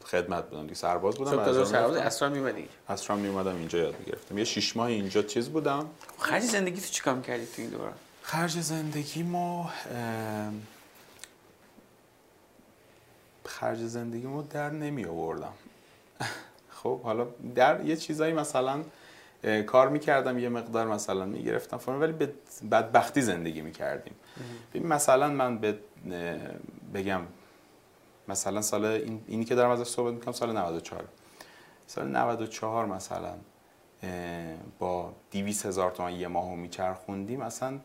خدمت بودم دیگه سرباز بودم تازه سرباز اسرا میومدی اسرا میومدم اینجا یاد گرفتم یه شش ماه اینجا چیز بودم. خرج زندگی تو چیکار کردی تو این دوره؟ خرج زندگی ما خرج زندگی ما در نمی آوردم خب حالا در یه چیزایی مثلا کار می‌کردم یه مقدار مثلا می‌گرفتم فرم ولی به بدبختی زندگی می‌کردیم. مثلا من به بگم مثلا سال این اینی که دارم ازش صحبت می‌کنم سال 94 سال 94 مثلا با 200 هزار تومان یه ماهو میچرخوندیم اصلا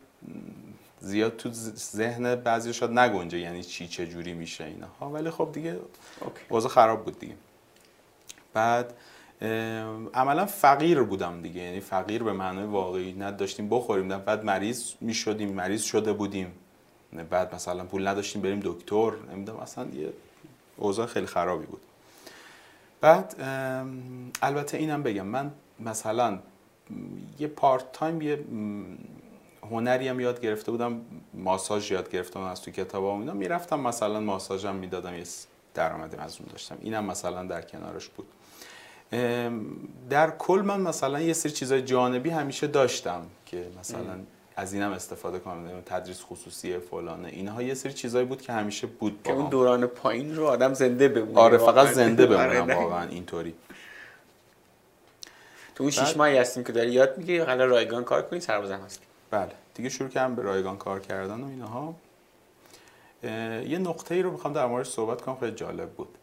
زیاد تو ذهن بعضی شاید نگنجه یعنی چی چه جوری میشه اینا. ها ولی خب دیگه اوضاع خراب بود دیگه. بعد عملا فقیر بودم دیگه. یعنی فقیر به معنای واقعی نداشتیم. بخوریم بعد مریض می‌شدیم مریض شده بودیم. بعد مثلا پول نداشتیم بریم دکتر. نمی‌دونم اصلا یه اوضاع خیلی خرابی بود. بعد البته اینم بگم. من مثلا یه پارت تایم یه هنری هم یاد گرفته بودم. ماساژ یاد گرفتم از تو کتاب اینا. می‌رفتم مثلا ماساژم می‌دادم یه درآمدی از اون داشتم. اینم مثلا در کنارش بود. در کل من مثلا یه سری چیزای جانبی همیشه داشتم که مثلا از اینم استفاده کنم. تدریس خصوصی فلانه. اینها یه سری چیزایی بود که همیشه بود که اون دوران پایین رو آدم زنده بمونه. آره فقط زنده بمونم آره، واقعا اینطوری. تو اون شش ماهی هستیم که داری یاد میگی حالا رایگان کار کنی سربازم هستی. بله. دیگه شروع کردم به رایگان کار کردن و اینها. یه نقطه ای رو می‌خوام در موردش صحبت کنم خیلی جالب بود.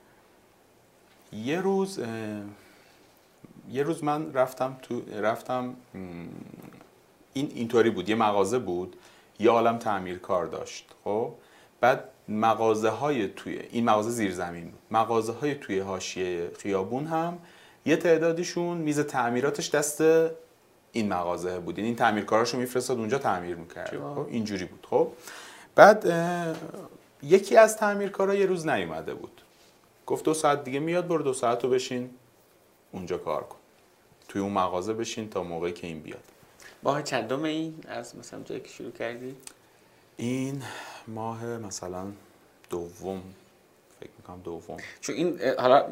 یه روز یه روز من رفتم تو رفتم این اینطوری بود یه مغازه بود یه عالم تعمیرکار داشت خب؟ بعد مغازه های توی این مغازه زیرزمین بود مغازه های توی حاشیه خیابون هم یه تعدادیشون میز تعمیراتش دست این مغازه بود. این تعمیرکاراشو میفرستاد اونجا تعمیر می‌کرد. خب اینجوری بود. خب بعد یکی از تعمیرکارا یه روز نیومده بود. گفت دو ساعت دیگه میاد برو دو ساعت رو بشین. اونجا کار کن. توی اون مغازه بشین تا موقعی که این بیاد. ماه چندم این؟ از مثلا جایی که شروع کردی؟ این ماه مثلا دوم. فکر می‌کنم دوم. چون این حالا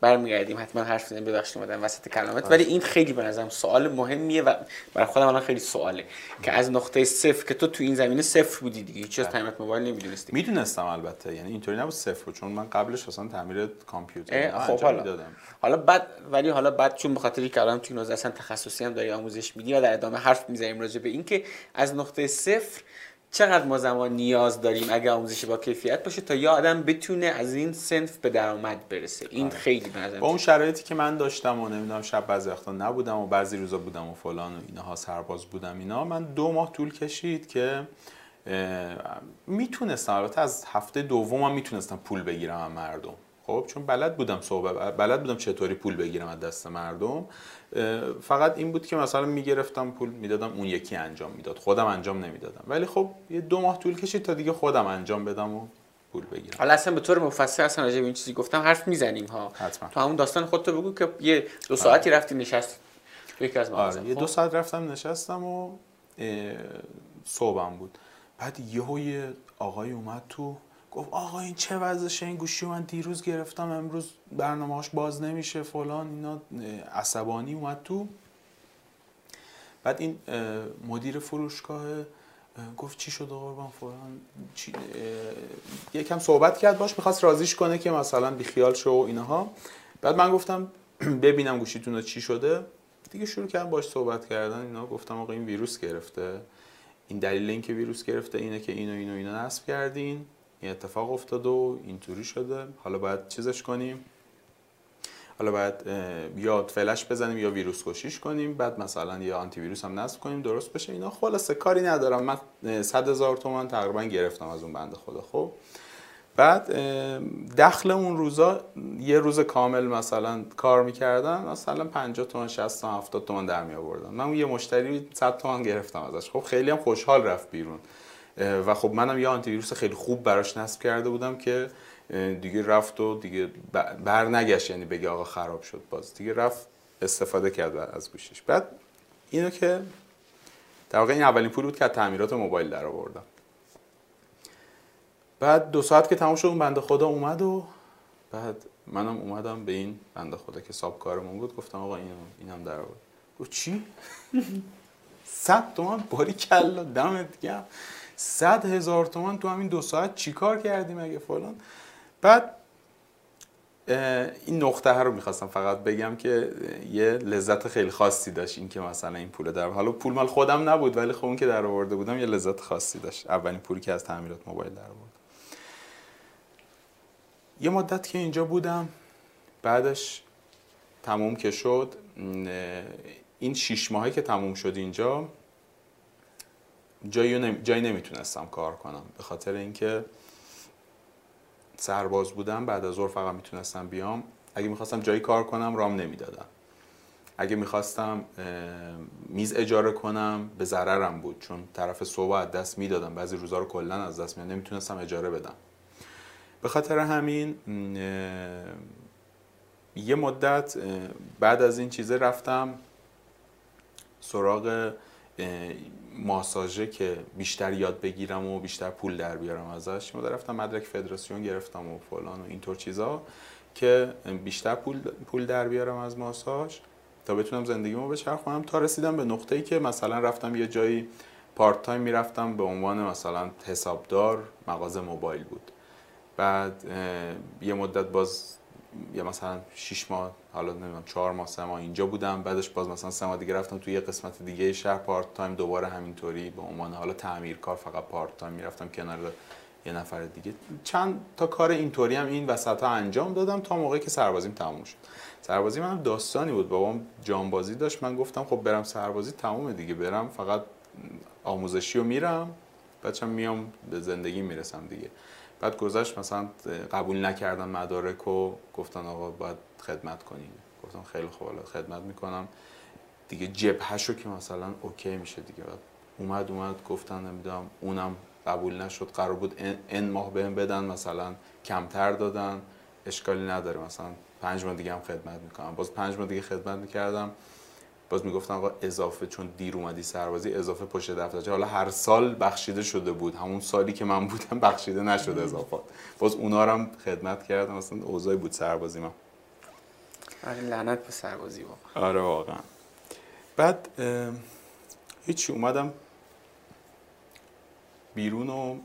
برمیگردیم. حتما حرف بزنیم ببخشید اومدم وسط کلامت ولی این خیلی به نظرم سوال مهمیه و برای خودم الان خیلی سواله که از نقطه صفر که تو تو این زمینه صفر بودی دیگه. هیچ از. تعمیرات موبایل نمی‌دونستی. می‌دونستم البته. یعنی اینطوری نبود صفر چون من قبلش اصلا تعمیر کامپیوتر خب حالا. حالا بعد ولی حالا بعد چون به خاطر که الان تو اصلا تخصصی هم داری آموزش میدی و در ادامه حرف می‌زنیم راجع به اینکه از نقطه صفر چقدر ما زمان نیاز داریم اگه آموزش با کیفیت باشه تا یه آدم بتونه از این سنف به درآمد برسه. این آره. خیلی به با اون شرایطی که من داشتم و نمی‌دونم شب بعضی وقتا نبودم و بعضی روزا بودم و فلان و اینها سرباز بودم اینا من دو ماه طول کشید که می‌تونستم. البته از هفته دومم می‌تونستم پول بگیرم مردم. خب چون بلد بودم صحبت بلد بودم چطوری پول بگیرم از دست مردم. فقط این بود که مثلا می‌گرفتم پول می‌دادم اون یکی انجام می‌داد. خودم انجام نمی‌دادم. ولی خب یه دو ماه طول کشید تا دیگه خودم انجام بدم و پول بگیرم. حالا اصلا به طور مفصل اصلا راجع به این چیزی گفتم حرف می‌زنیم ها. حتما. تو همون داستان خودت بگو که یه دو ساعتی رفتی نشست یکی از آره یه دو خب. ساعت رفتم نشستم و صبحم بود. بعد یهو یه آقای اومد تو گفت آقا این چه وضعشه این گوشی من دیروز گرفتم امروز برنامه‌اش باز نمیشه فلان اینا عصبانی اومد تو. بعد این مدیر فروشگاه گفت چی شده قربان فلان؟ چی... یکم صحبت کرد باش می‌خواست رازیش کنه که مثلا بیخیال شو و اینها. بعد من گفتم ببینم گوشیتون چی شده. دیگه شروع کردم باش صحبت کردن اینا. گفتم آقا این ویروس گرفته. این دلیل اینکه ویروس گرفته اینه که اینو اینو اینو نصب کردین. این اتفاق افتاد و اینطوری شده. حالا باید چیزش کنیم. حالا باید یا فلش بزنیم یا ویروس کشیش کنیم. بعد مثلا یا آنتی ویروس هم نصب کنیم. درست بشه اینا. خلاصه کاری ندارم. من 100 هزار تومان تقریبا گرفتم از اون بنده خدا خب بعد دخل اون روزا یه روز کامل مثلا کار می‌کردن مثلا 50 تومن 60 تومن 70 تومن در می آوردم من یه مشتری 100 تومن گرفتم ازش. خب خیلی هم خوشحال رفت بیرون. و خب منم یه آنتی ویروس خیلی خوب براش نصب کرده بودم که دیگه رفت و دیگه بر نگشت یعنی بگه آقا خراب شد باز. دیگه رفت استفاده کرد از گوشیش بعد اینو که در واقع این اولین پول بود که تعمیرات موبایل در آوردم. بعد دو ساعت که تمام شد اون بنده خدا اومد و بعد منم اومدم به این بنده خدا که ساب کارمون بود. گفتم آقا اینم اینم در آورد. گفت چی؟ صد تومن باری کلا دمت گرم. صد هزار تومن تو همین دو ساعت چیکار کردیم اگه فلان؟ بعد این نقطه رو می‌خواستم فقط بگم که یه لذت خیلی خاصی داشت این که مثلا این پول در حالا پول مال خودم نبود ولی خب اون که در آورده بودم یه لذت خاصی داشت. اولین پولی که از تعمیرات موبایل در آورد. یه مدت که اینجا بودم بعدش تموم که شد این شیش ماهی که تموم شد اینجا جایی, نمی... جایی نمی‌تونستم کار کنم. به خاطر اینکه سرباز بودم بعد از ظهر فقط می‌تونستم بیام. اگه می‌خواستم جایی کار کنم رام نمی‌دادم. اگه می‌خواستم میز اجاره کنم به ضررم بود چون طرف صبح از دست می‌دادم. بعضی روزا رو کلا از دست می‌دادم. نمی‌تونستم اجاره بدم. به خاطر همین یه مدت بعد از این چیزه رفتم سراغ ماساژه که بیشتر یاد بگیرم و بیشتر پول در بیارم ازش ما رفتم مدرک فدراسیون گرفتم و فلان و اینطور چیزا که بیشتر پول پول در بیارم از ماساژ تا بتونم زندگیمو بچرخونم. تا رسیدم به نقطه ای که مثلا رفتم یه جایی پارت تایم می‌رفتم به عنوان مثلا حسابدار مغازه موبایل بود. بعد یه مدت باز یا مثلا 6 ماه حالا نمی‌دونم 4 ماه سه ماه اینجا بودم. بعدش باز مثلا سه ماه دیگه رفتم توی یه قسمت دیگه شهر part time دوباره همینطوری به عنوان حالا تعمیرکار فقط part time می‌رفتم کنار یه نفر دیگه. چند تا کار اینطوری هم این وسط ها انجام دادم تا موقعی که سربازیم تموم شد. سربازی منم داستانی بود. بابام جانبازی داشت. من گفتم خب برم سربازی تمومه دیگه. برم فقط آموزشی رو میرم. بچم میام به زندگی می‌رسم دیگه. بعد گذشت مثلا قبول نکردن مدارک و گفتن آقا باید خدمت کنیم گفتم خیلی خوب خدمت می‌کنم. دیگه جبهشو که مثلا اوکی میشه دیگه. بعد اومد اومد گفتن نمی‌دونم اونم قبول نشد. قرار بود ان ماه بهم بدن مثلا کمتر دادن. اشکالی نداره مثلا پنج ماه دیگه هم خدمت می‌کنم. باز پنج ماه دیگه خدمت می‌کردم. باز می‌گفتن آقا اضافه چون دیر اومدی سربازی اضافه پشت دفترچه حالا هر سال بخشیده شده بود. همون سالی که من بودم بخشیده نشده اضافات. باز اونا رو هم خدمت کردم. مثلا اوضاعی بود سربازی من. آره لعنت به سربازی واقعا. آره واقعا. بعد هیچی اومدم بیرون و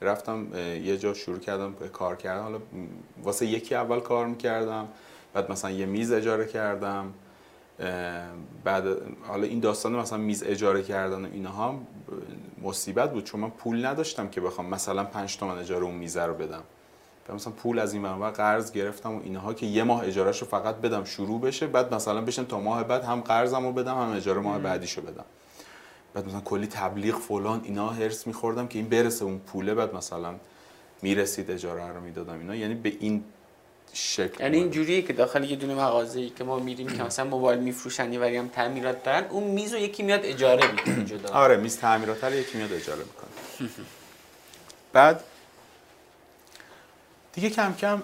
رفتم یه جا شروع کردم کار کردم حالا واسه یکی اول کار می‌کردم. بعد مثلا یه میز اجاره کردم. بعد حالا این داستان مثلا میز اجاره کردن و اینها مصیبت بود چون من پول نداشتم که بخوام مثلا 5 تومن اجاره اون میزه رو بدم. مثلا پول از این منبع قرض گرفتم و اینها که یه ماه اجارهش رو فقط بدم شروع بشه بعد مثلا بشن تا ماه بعد هم قرضم رو بدم هم اجاره ماه بعدیشو بدم. بعد مثلا کلی تبلیغ فلان اینا هرس میخوردم که این برسه اون پوله بعد مثلا می‌رسید اجاره رو می‌دادم اینا. یعنی به این شکل یعنی اینجوریه که داخل یه دونه مغازه ای که ما میریم که مثلا موبایل میفروشن یه هم تعمیرات دارن اون میز رو یکی میاد اجاره می‌کنه جدا. آره میز تعمیرات رو یکی میاد اجاره می‌کنه. بعد دیگه کم کم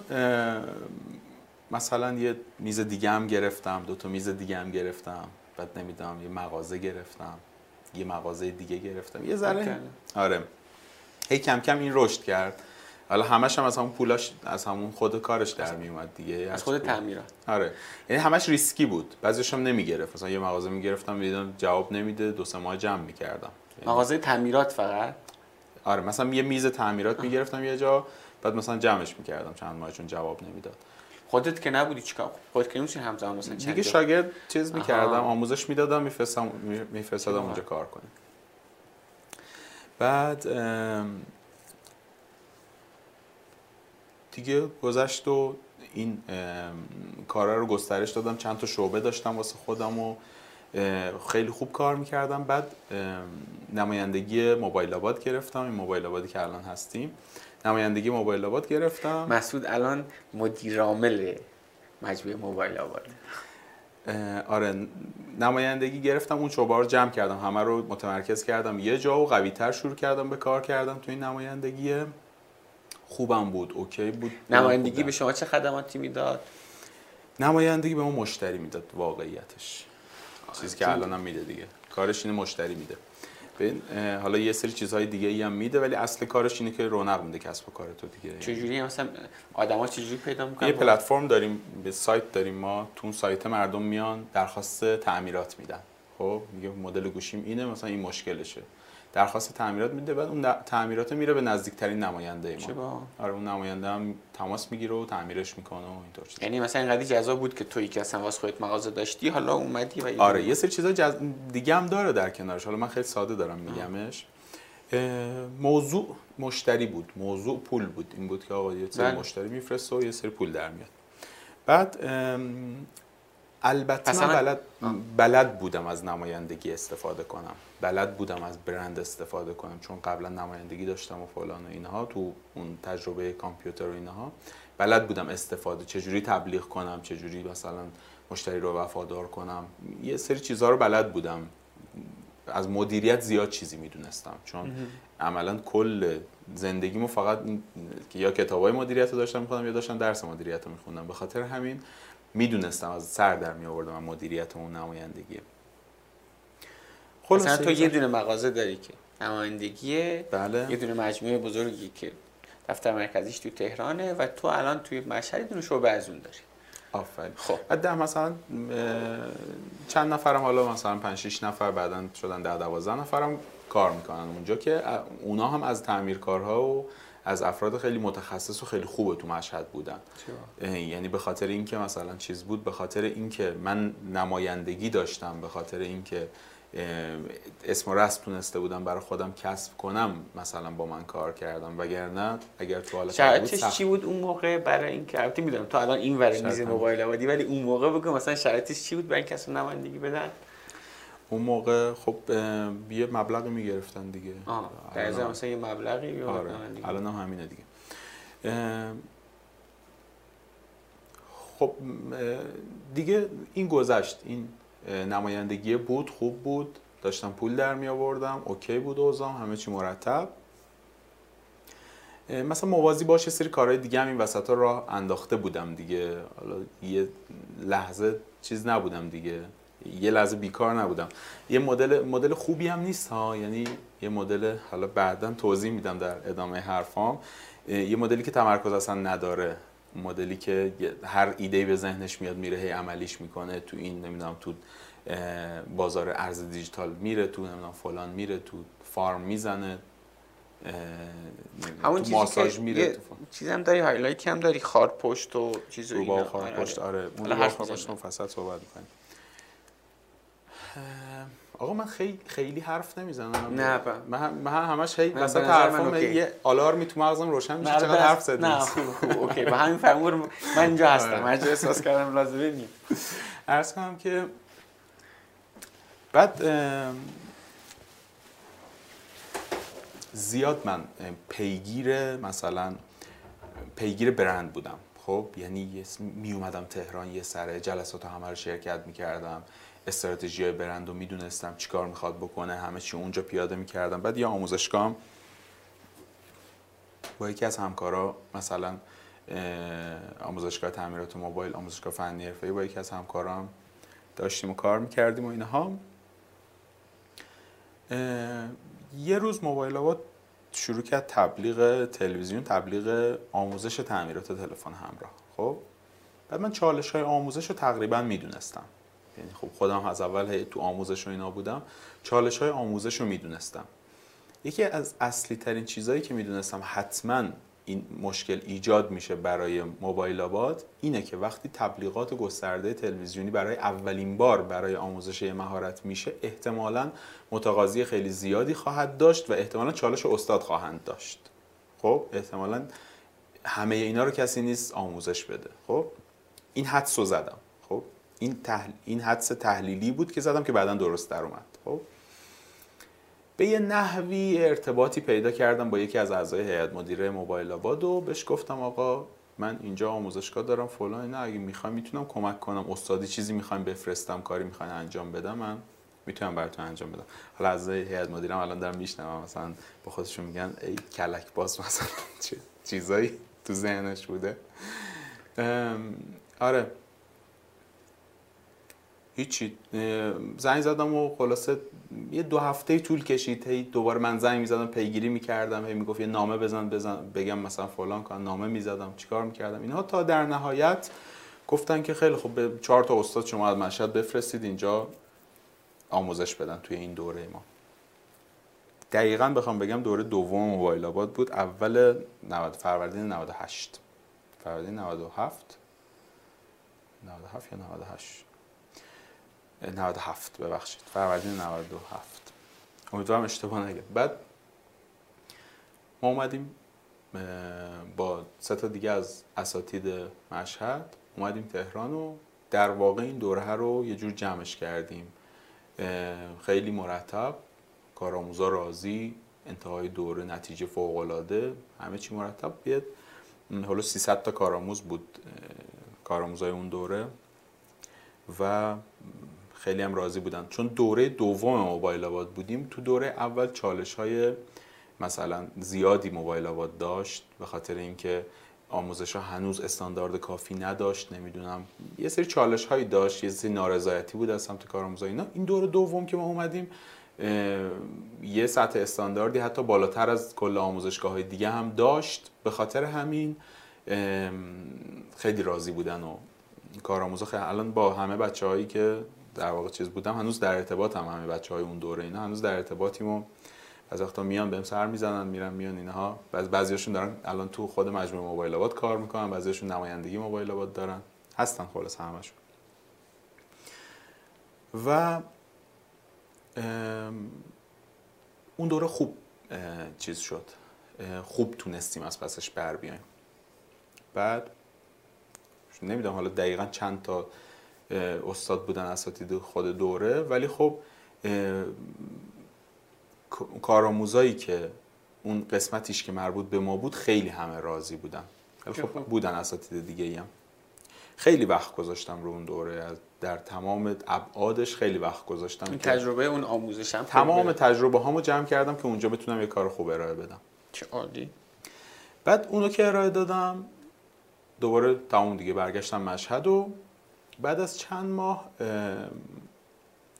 مثلا یه میز دیگه هم گرفتم دو تا میز دیگه هم گرفتم بعد نمی‌دونم یه مغازه گرفتم یه مغازه دیگه گرفتم یه ذره. آره. هی کم کم این رشد کرد. حالا همش هم از همون پولاش از همون خود کارش در می اومد دیگه از خود تعمیرات. آره. یعنی همش ریسکی بود. بعضیش هم نمی‌گرفت. مثلا یه مغازه می‌گرفتم می‌دیدم جواب نمیده دو سه ماه جمع می‌کردم. یعنی مغازه تعمیرات فقط؟ آره مثلا یه میز تعمیرات می‌گرفتم یه جا بعد مثلا جمعش می‌کردم چند ماه چون جواب نمی‌داد. خودت که نبودی چیکار خودت که نمیشه همزمان مثلا دیگه شاگرد چیز می‌کردم آموزش می‌دادم میفرستم میفرستادم اونجا کار کنیم بعد دیگه گذشت و این کارا رو گسترش دادم. چند تا شعبه داشتم واسه خودم و خیلی خوب کار می‌کردم. بعد نمایندگی موبایل آباد گرفتم. این موبایل آبادی که الان هستیم. نمایندگی موبایل آباد گرفتم. مسعود الان مدیر عامل مجموعه موبایل آباد. آره نمایندگی گرفتم. اون شعبه رو جمع کردم. همه رو متمرکز کردم. یه جا و قوی تر شروع کردم به کار کردم تو این نمایندگی. خوبم بود اوکی بود. نمایندگی به شما چه خدماتی می‌داد؟ نمایندگی به ما مشتری می‌داد واقعیتش. چیزی که الان هم میده دیگه. کارش اینه مشتری میده. حالا یه سری چیزهای دیگه ای هم میده ولی اصل کارش اینه که رونق میده کسب و کار تو دیگه. چجوری؟ مثلا آدما چجوری پیدا می‌کنن؟ یه پلتفرم داریم به سایت داریم ما تو اون سایت مردم میان درخواست تعمیرات میدن. خب میگه مدل گوشیم اینه مثلا این مشکلشه. درخواست تعمیرات میده بعد اون تعمیرات میره به نزدیکترین نماینده ما. با؟ آره اون نماینده هم تماس می‌گیره و تعمیرش می‌کنه و اینطور چیزا. یعنی مثلا اینقدر جذاب بود که توی که اصلا واسه خودت مغازه داشتی حالا اومدی و آره یه سری چیزا جز... دیگه هم داره در کنارش. حالا من خیلی ساده دارم میگمش. موضوع مشتری بود موضوع پول بود. این بود که آقا یه سری بله. مشتری میفرسته و یه سری پول در میاد. بعد البته من بلد, بلد بودم از نمایندگی استفاده کنم. بلد بودم از برند استفاده کنم. چون قبلا نمایندگی داشتم و فلان و اینها تو اون تجربه کامپیوتر و اینها. بلد بودم استفاده چجوری تبلیغ کنم چجوری مثلا مشتری رو وفادار کنم. یه سری چیزها رو بلد بودم. از مدیریت زیاد چیزی می‌دونستم. چون عملا کل زندگیمو فقط یا کتابای مدیریت رو داشتم میخوندم یا داشتم درس مدیریت رو میخوندم. به خاطر همین می‌دونستم از سر در می آوردم من مدیریت اون نمایندگی. مثلا تو یه دونه مغازه داری که نمایندگی بله. یه دونه مجموعه بزرگی که دفتر مرکزیش تو تهرانه و تو الان توی مشهد دونه شعبه از اون داری. آفرین. خب. بعد مثلا چند نفرم حالا مثلا 5 6 نفر بعدا شدن 10 12 نفرم کار می‌کنن اونجا که اونا هم از تعمیرکارها و از افراد خیلی متخصص و خیلی خوبه تو مشهد بودن. یعنی به خاطر اینکه مثلا چیز بود به خاطر اینکه من نمایندگی داشتم به خاطر اینکه اسم و رسم تونسته بودم برای خودم کسب کنم مثلا با من کار کردم. وگرنه اگر تو حالت شرایطش چی بود اون موقع برای اینکه؟ البته می‌دونم تو الان این ور میز موبایل آبادی ولی اون موقع بگو مثلا شرایطش چی بود برای کسب نمایندگی بدن؟ اون موقع خب یه مبلغی می‌گرفتن دیگه. آه در مثلا یه مبلغی آره. الان هم همینه دیگه. خب دیگه این گذشت. این نمایندگی بود خوب بود. داشتم پول در می آوردم اوکی بود اوزام همه چی مرتب. مثلا موازی باشه یه سری کارهای دیگه هم این وسط ها راه انداخته بودم دیگه. حالا یه لحظه چیز نبودم دیگه. یه لحظه بیکار نبودم. یه مدل مدل خوبی هم نیست ها. یعنی یه مدل حالا بعدا توضیح میدم در ادامه حرفام. یه مدلی که تمرکز اصلا نداره. مدلی که هر ایده به ذهنش میاد میره هی عملیش می‌کنه. تو این نمی‌دونم تو بازار ارز دیجیتال میره تو نمی‌دونم فلان میره تو فارم می‌زنه. همون تو ماساژ میره تو چیزی هم داری highlight ی هم داری خار پشت و چیز اینا. خار پشت آره. اون خار پشت مفصل صحبت می‌کنیم. آقا من خیلی خیلی حرف نمی‌زنم. نه من, من همش هی وسط حرفم یه آلارمی تو مغزم روشن میشه چقدر حرف زدی؟ نه خوب خوب okay. به همین فرمون من اینجا هستم. هر جا احساس کردم لازمه میام عرض کنم که بعد زیاد من پیگیر مثلا پیگیر برند بودم. خب یعنی می اومدم تهران یه سر جلسات همه رو شرکت می‌کردم. استراتژی های برند رو می‌دونستم چیکار می‌خواد بکنه همه چی اونجا پیاده می‌کردم. بعد یا آموزشگاه با یکی از همکارا مثلا آموزشگاه تعمیرات موبایل آموزشگاه فنی حرفه‌ای با یکی از همکارام داشتیم و کار می‌کردیم و اینها. یه روز موبایل آباد شروع کرد تبلیغ تلویزیون تبلیغ آموزش تعمیرات تلفن همراه. خب؟ بعد من چالش های آموزش رو تقریبا می‌دونستم. یعنی خب خودم از اول تو آموزش و اینا بودم. چالش های آموزش رو می‌دونستم. یکی از اصلی ترین چیزهایی که می‌دونستم حتما این مشکل ایجاد میشه برای موبایل آباد اینه که وقتی تبلیغات گسترده تلویزیونی برای اولین بار برای آموزش مهارت میشه احتمالا متقاضی خیلی زیادی خواهد داشت و احتمالا چالش استاد خواهند داشت. خب احتمالا همه اینا رو کسی نیست آموزش بده. خب این حدس رو زدم. این, تحل... این حدس تحلیلی بود که زدم که بعدا درست در اومد. خب؟ به یه نحوی ارتباطی پیدا کردم با یکی از اعضای هیئت مدیره موبایل آباد و بهش گفتم آقا من اینجا آموزشگاه دارم فلان نه اگه می‌خوام می‌تونم کمک کنم. استادی چیزی می‌خوایم بفرستم کاری می‌خواین انجام بدم من می‌تونم براتون انجام بدم. حالا از هیئت مدیرم الان دارم میشنوم مثلا با خودشون میگن ای کلک باز مثلا چیزایی تو ذهنش بوده. آره. هیچی. زنگ زدم و خلاصه یه دو هفته طول کشید. هی دوباره من زنگ می‌زدم پیگیری می‌کردم. هی می‌گفت یه نامه بزن بزن بگم مثلا فلان کن نامه می‌زدم. چیکار می‌کردم؟ اینها تا در نهایت گفتن که خیلی خوب به چهار تا استاد شما از مشهد بفرستید اینجا آموزش بدن توی این دوره ما. دقیقا بخوام بگم دوره دوم موبایل آباد بود. اول 90 فروردین 98 فروردین 97 97 یا 98 97 ببخشید. فروردین 97 امیدوارم اشتباه نگه بعد ما اومدیم با سه تا دیگه از اساتید مشهد اومدیم تهران و در واقع این دوره رو یه جور جمعش کردیم. خیلی مرتب کارآموزا راضی انتهای دوره نتیجه فوق العاده همه چی مرتب. بیاد حالا 300 تا کارآموز بود کارآموزای اون دوره. و خیلی هم راضی بودن. چون دوره دوم موبایل آباد بودیم تو دوره اول چالش های مثلا زیادی موبایل آباد داشت به خاطر اینکه آموزش ها هنوز استاندارد کافی نداشت نمی‌دونم. یه سری چالش هایی داشت یه سری نارضایتی بود از سمت کارآموزا اینا. این دوره دوم که ما اومدیم یه سطح استانداردی حتی بالاتر از کل آموزشگاه های دیگه هم داشت. به خاطر همین خیلی راضی بودن و کارآموزا خیلی الان با همه بچه هایی که در واقع چیز بودم. هنوز در ارتباط هم همه بچه های اون دوره اینا. هنوز در ارتباطیم و از وقتا میان بهم سر می‌زنن میرن میان اینها. بعض بعضیاشون دارن الان تو خود مجموعه موبایل آباد کار می‌کنن بعضیاشون نمایندگی موبایل آباد دارن. هستن خلاص همشون. و اون دوره خوب چیز شد. خوب تونستیم از پسش بر بیایم. بعد نمی‌دونم حالا دقیقا چند تا استاد بودن اساتید خود دوره. ولی خب کارآموزایی که اون قسمتیش که مربوط به ما بود خیلی همه راضی بودن. خب بودن اساتید دیگه ای هم. خیلی وقت گذاشتم رو اون دوره. در تمام ابعادش خیلی وقت گذاشتم این تجربه اون آموزش هم تمام تجربه هامو جمع کردم که اونجا بتونم یه کار خوب ارائه بدم. چه عالی. بعد اونو که ارائه دادم دوباره تمام دیگه برگشتم مشهد و بعد از چند ماه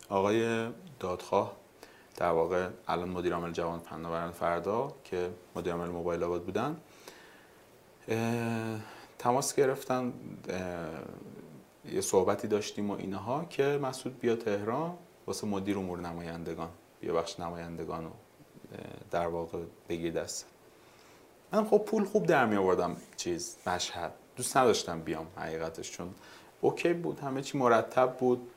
آقای دادخواه در واقع الان مدیر عامل جوان فناوران فردا که مدیر عامل موبایل آباد بودن تماس گرفتن یه صحبتی داشتیم و اینها که مسعود بیا تهران واسه مدیر امور نمایندگان بیا بخش نمایندگان رو در واقع بگیر دست. من خب پول خوب در می آوردم چیز مشهد. دوست نداشتم بیام حقیقتش چون اوکی بود همه چی مرتب بود.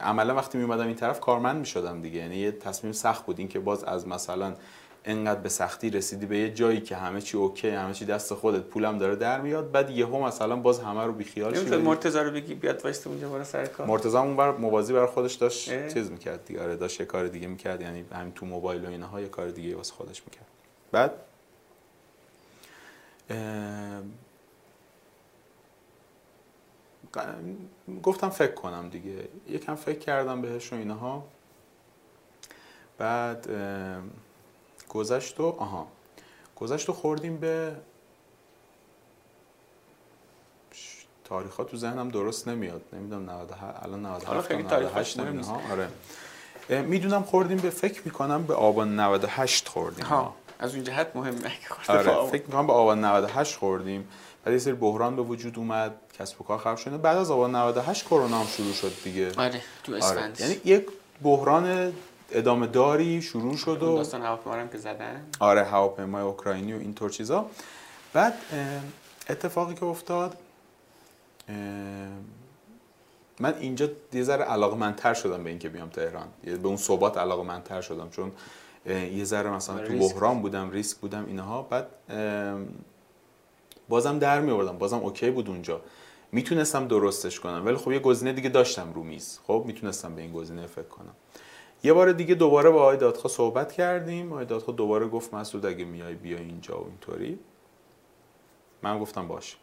عملا وقتی می اومدم این طرف کارمند می شدم دیگه. یعنی یه تصمیم سخت بود. این که باز از مثلا انقدر به سختی رسیدی به یه جایی که همه چی اوکی همه چی دست خودت پولم داره در میاد. بعد یهو مثلا باز همه رو بیخیال شد مرتضی رو بگی بیاد واسه اونجا برای سر کار. مرتضی اون بر موازی برای خودش داشت اه؟ چیز می‌کرد دیگه. آره داشت یه کار دیگه می‌کرد. یعنی همین تو موبایل و اینها یه کار دیگه واسه خودش می‌کرد. بعد گفتم فکر کنم دیگه. یکم فکر کردم بهش و اینها. بعد گذشت و آها. گذشت و خوردیم به تاریخ تو ذهنم درست نمیاد. نمی‌دونم 98 الان 97 حالا خیلی 98 تاریخ مهم نمی‌دونم آره. می‌دونم خوردیم به فکر می‌کنم به آبان 98 خوردیم. ها. از اون جهت مهمه که آره. فکر می‌کنم به آبان 98 خوردیم. بعد یه سری بحران به وجود اومد کسب و کار خراب شد. بعد از آبان 98 کرونا هم شروع شد دیگه. آره تو اسفند آره. یعنی یک بحران ادامه داری شروع شد و داستان هواپیما که زدن. آره هواپیمای اوکراینی و اینطور چیزا. بعد اتفاقی که افتاد من اینجا یه ذره علاقمندتر شدم به اینکه بیام تهران. به اون صحبات علاقمندتر شدم چون یه ذره مثلا تو بحران بودم ریسک بودم اینها. بعد بازم در می آوردم بازم اوکی بود اونجا. می‌تونستم درستش کنم ولی خب یه گزینه دیگه داشتم رو میز. خب می‌تونستم به این گزینه فکر کنم. یه بار دیگه دوباره با آقای دادخواه صحبت کردیم. آقای دادخواه دوباره گفت مسعود اگه میای بیا اینجا و اینطوری. من گفتم باش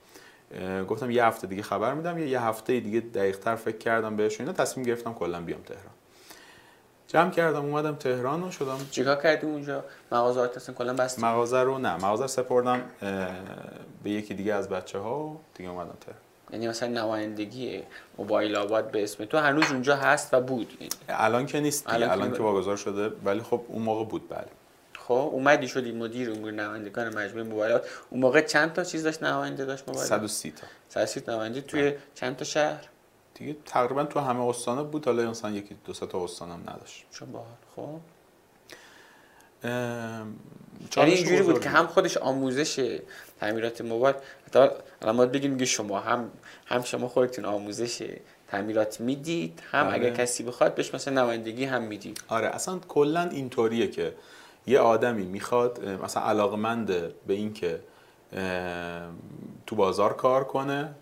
گفتم یه هفته دیگه خبر میدم. یه هفته دیگه دقیق تر فکر کردم بهش اینا. تصمیم گرفتم کلا بیام تهران. جمع کردم اومدم تهران و شدم. چیکار کردیم اونجا؟ مغازه اصلا کلا بستیم مغازه رو نه مغازه سپردم به یکی دیگه از بچه ها و دیگه اومدم تهران. یعنی مثلا نمایندگی موبایل آباد به اسم تو هنوز اونجا هست و بود. الان که نیست الان, الان که واگذار شده ولی خب اون موقع بود بله. خب اومدی شدی مدیر امور نمایندگان مجموعه موبایلات. اون موقع چند تا چیز داشت نماینده داشت موبایل 130 تا. 130 تا نماینده توی چند تا شهر؟ دیگه تقریبا تو همه استانه بود حالا مثلا یکی دو تا استان هم نداشت. چون باحال. خب. یعنی اینجوری بود که هم خودش آموزش تعمیرات موبایل حتی الان بگیم که شما هم هم شما خودتون آموزش تعمیرات می‌دید هم آره. اگر کسی بخواد بهش مثلا نمایندگی هم می‌دید. آره اصلا کلا اینطوریه که یه آدمی می‌خواد مثلا علاقمند به این که تو بازار کار کنه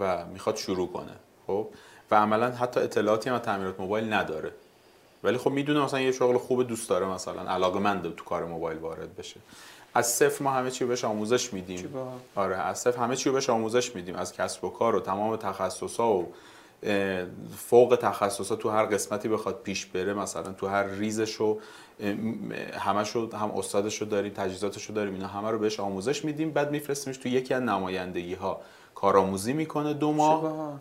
و می‌خواد شروع کنه. خب و عملا حتی اطلاعاتی هم تعمیرات موبایل نداره. ولی خب می‌دونه مثلا یه شغل خوب دوست داره مثلا علاقه تو کار موبایل وارد بشه. از صفر ما همه چی رو بهش آموزش میدیم. آره از صفر همه چی رو بهش آموزش میدیم. از کسب و کار و تمام تخصصا و فوق تخصصا تو هر قسمتی بخواد پیش بره مثلا تو هر ریزش رو همش هم استادش رو داریم تجهیزاتش رو داریم اینا همه رو بهش آموزش میدیم. بعد میفرستیمش تو یکی از نمایندگی ها کارآموزی می‌کنه دو ماه.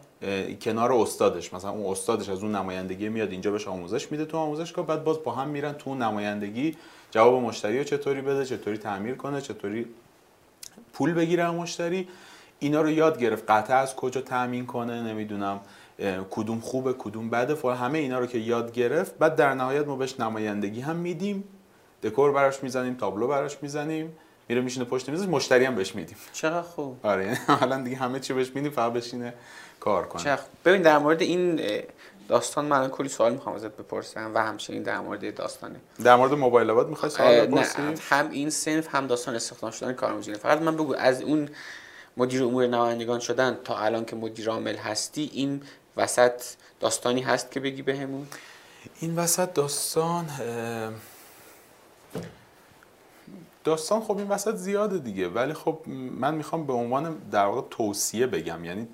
کنار استادش. مثلا اون استادش از اون نمایندگی میاد اینجا بهش آموزش میده. تو آموزشگاه بعد باز با هم میرن تو نمایندگی. جواب مشتری رو چطوری بده چطوری تعمیر کنه چطوری پول بگیره مشتری. اینا رو یاد گرفت قطعه از کجا تامین کنه نمی‌دونم کدوم خوبه کدوم بده. فعلا همه اینا رو که یاد گرفت. بعد در نهایت ما بهش نمایندگی هم میدیم. دکور براش می‌زنیم تابلو براش می‌زنیم. میره میشینه پشت میز مشتری هم بهش میدیم. چقدر خوب. آره حالا دیگه همه چی بهش میدیم فقط بشینه کار کنه. چقدر ببین در مورد این داستان من کلی سوال می‌خوام ازت بپرسم و همچنین در مورد داستانه در مورد موبایل آباد می‌خوای سوال بپرسی؟ هم این سنف هم داستان استخدام شدن کارمزینه فقط من بگو از اون مدیر امور نمایندگان شدن تا الان که مدیر عامل هستی این وسط داستانی هست که بگی بهمون؟ این وسط داستان داستان خب این وسط زیاده دیگه ولی خب من می‌خوام به عنوان در واقع توصیه بگم یعنی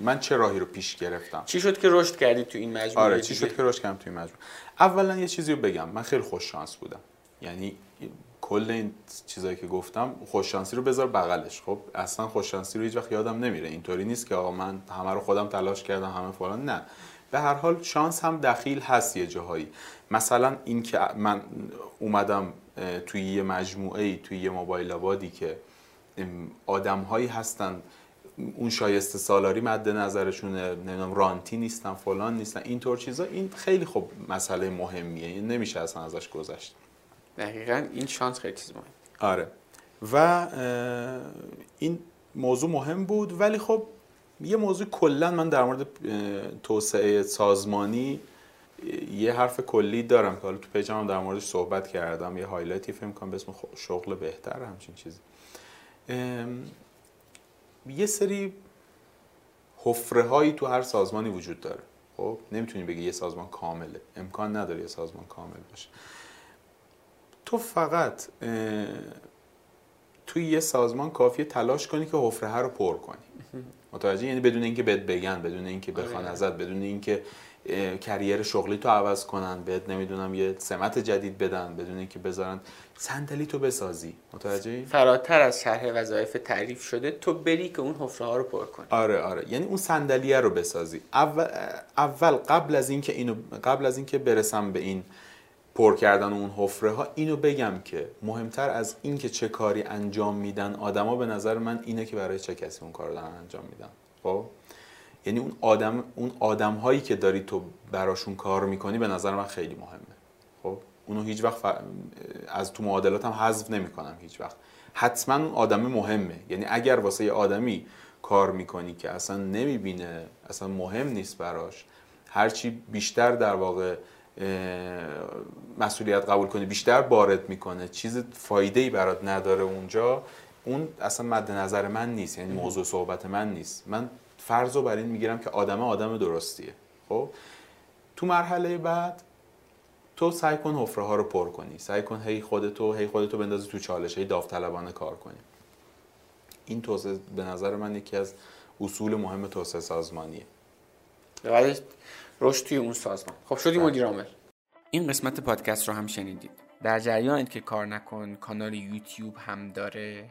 من چه راهی رو پیش گرفتم؟ چی شد که رشد کردی تو این مجموعه آره چی شد که رشد کردم تو این مجموعه؟ اولا یه چیزی رو بگم من خیلی خوش شانس بودم. یعنی کل این چیزایی که گفتم خوششانسی رو بذار بغلش. خب اصلا خوششانسی رو هیچ وقت یادم نمیره. اینطوری نیست که آقا من همه رو خودم تلاش کردم همه فلان. نه. به هر حال شانس هم دخیل هست یه جاهایی. مثلا این که من اومدم توی یه مجموعه ای توی یه موبایل آبادی که آدم هایی هستن. اون شایسته سالاری مد نظرشونه نمی‌دونم رانتی نیستن فلان نیستن. اینطور چیزا این خیلی خب مسئله مهمیه. این نمیشه اصلا ازش گذشت. دقیقا این شانس خیلی چیز مهم آره. و این موضوع مهم بود. ولی خب یه موضوع کلا من در مورد توسعه سازمانی یه حرف کلی دارم که حالا تو page م در موردش صحبت کردم. یه highlight ی فکر کنم به اسم شغل بهتر همچین چیزی. یه سری حفره هایی تو هر سازمانی وجود داره. خب نمی‌تونی بگی یه سازمان کامله. امکان نداره یه سازمان کامل باشه. تو فقط توی یه سازمان کافیه تلاش کنی که حفره رو پر کنی. متوجه یعنی بدون اینکه بهت بگن بدون اینکه بخوان آره. ازت بدون اینکه کریر شغلی تو عوض کنن بهت نمی‌دونم یه سمت جدید بدن بدون اینکه بذارن. صندلی تو بسازی. متوجه فراتر از شرح وظایف تعریف شده تو بری که اون حفره ها رو پر کنی. آره آره. یعنی اون صندلیه رو بسازی. اول اول قبل از اینکه اینو قبل از اینکه برسم به این پر کردن اون حفره ها اینو بگم که مهمتر از اینکه چه کاری انجام میدن آدما به نظر من اینه که برای چه کسی اون کار رو دارن انجام میدن. خب؟ یعنی اون آدم اون آدم هایی که داری تو براشون کار می‌کنی به نظر من خیلی مهمه. خب اونو هیچ وقت ف- از تو معادلات هم حذف نمی‌کنم هیچ وقت. حتما اون آدم مهمه. یعنی اگر واسه یه آدمی کار می‌کنی که اصلا نمی‌بینه اصلا مهم نیست براش هرچی بیشتر در واقع مسئولیت قبول کنی بیشتر وارد می‌کنه چیز فایده ای برات نداره اونجا اون اصلا مد نظر من نیست. یعنی موضوع صحبت من نیست. من فرض رو بر این می‌گیرم که آدم آدم درستیه. خب؟ تو مرحله بعد تو سعی کن حفره ها رو پر کنی. سعی کن هی خودتو هی خودتو بندازی تو چالش هی داوطلبانه کار کنی. این توسعه به نظر من یکی از اصول مهم توسعه سازمانیه. بعدش رشد توی اون سازمان. خب شدی بله. مدیر عامل این قسمت پادکست رو هم شنیدید. در جریانید که کار نکن کانال یوتیوب هم داره.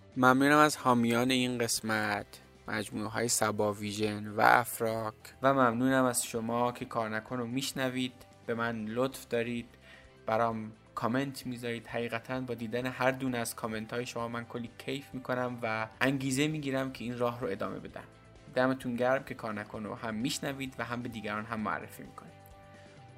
ممنونم از حامیان این قسمت مجموعه های سبا ویژن و افراک. و ممنونم از شما که کار نکن رو میشنوید به من لطف دارید برام کامنت می‌ذارید. حقیقتا با دیدن هر دونه از کامنت های شما من کلی کیف می‌کنم و انگیزه می‌گیرم که این راه رو ادامه بدم. دمتون گرم که کار نکن رو هم میشنوید و هم به دیگران هم معرفی می‌کنید.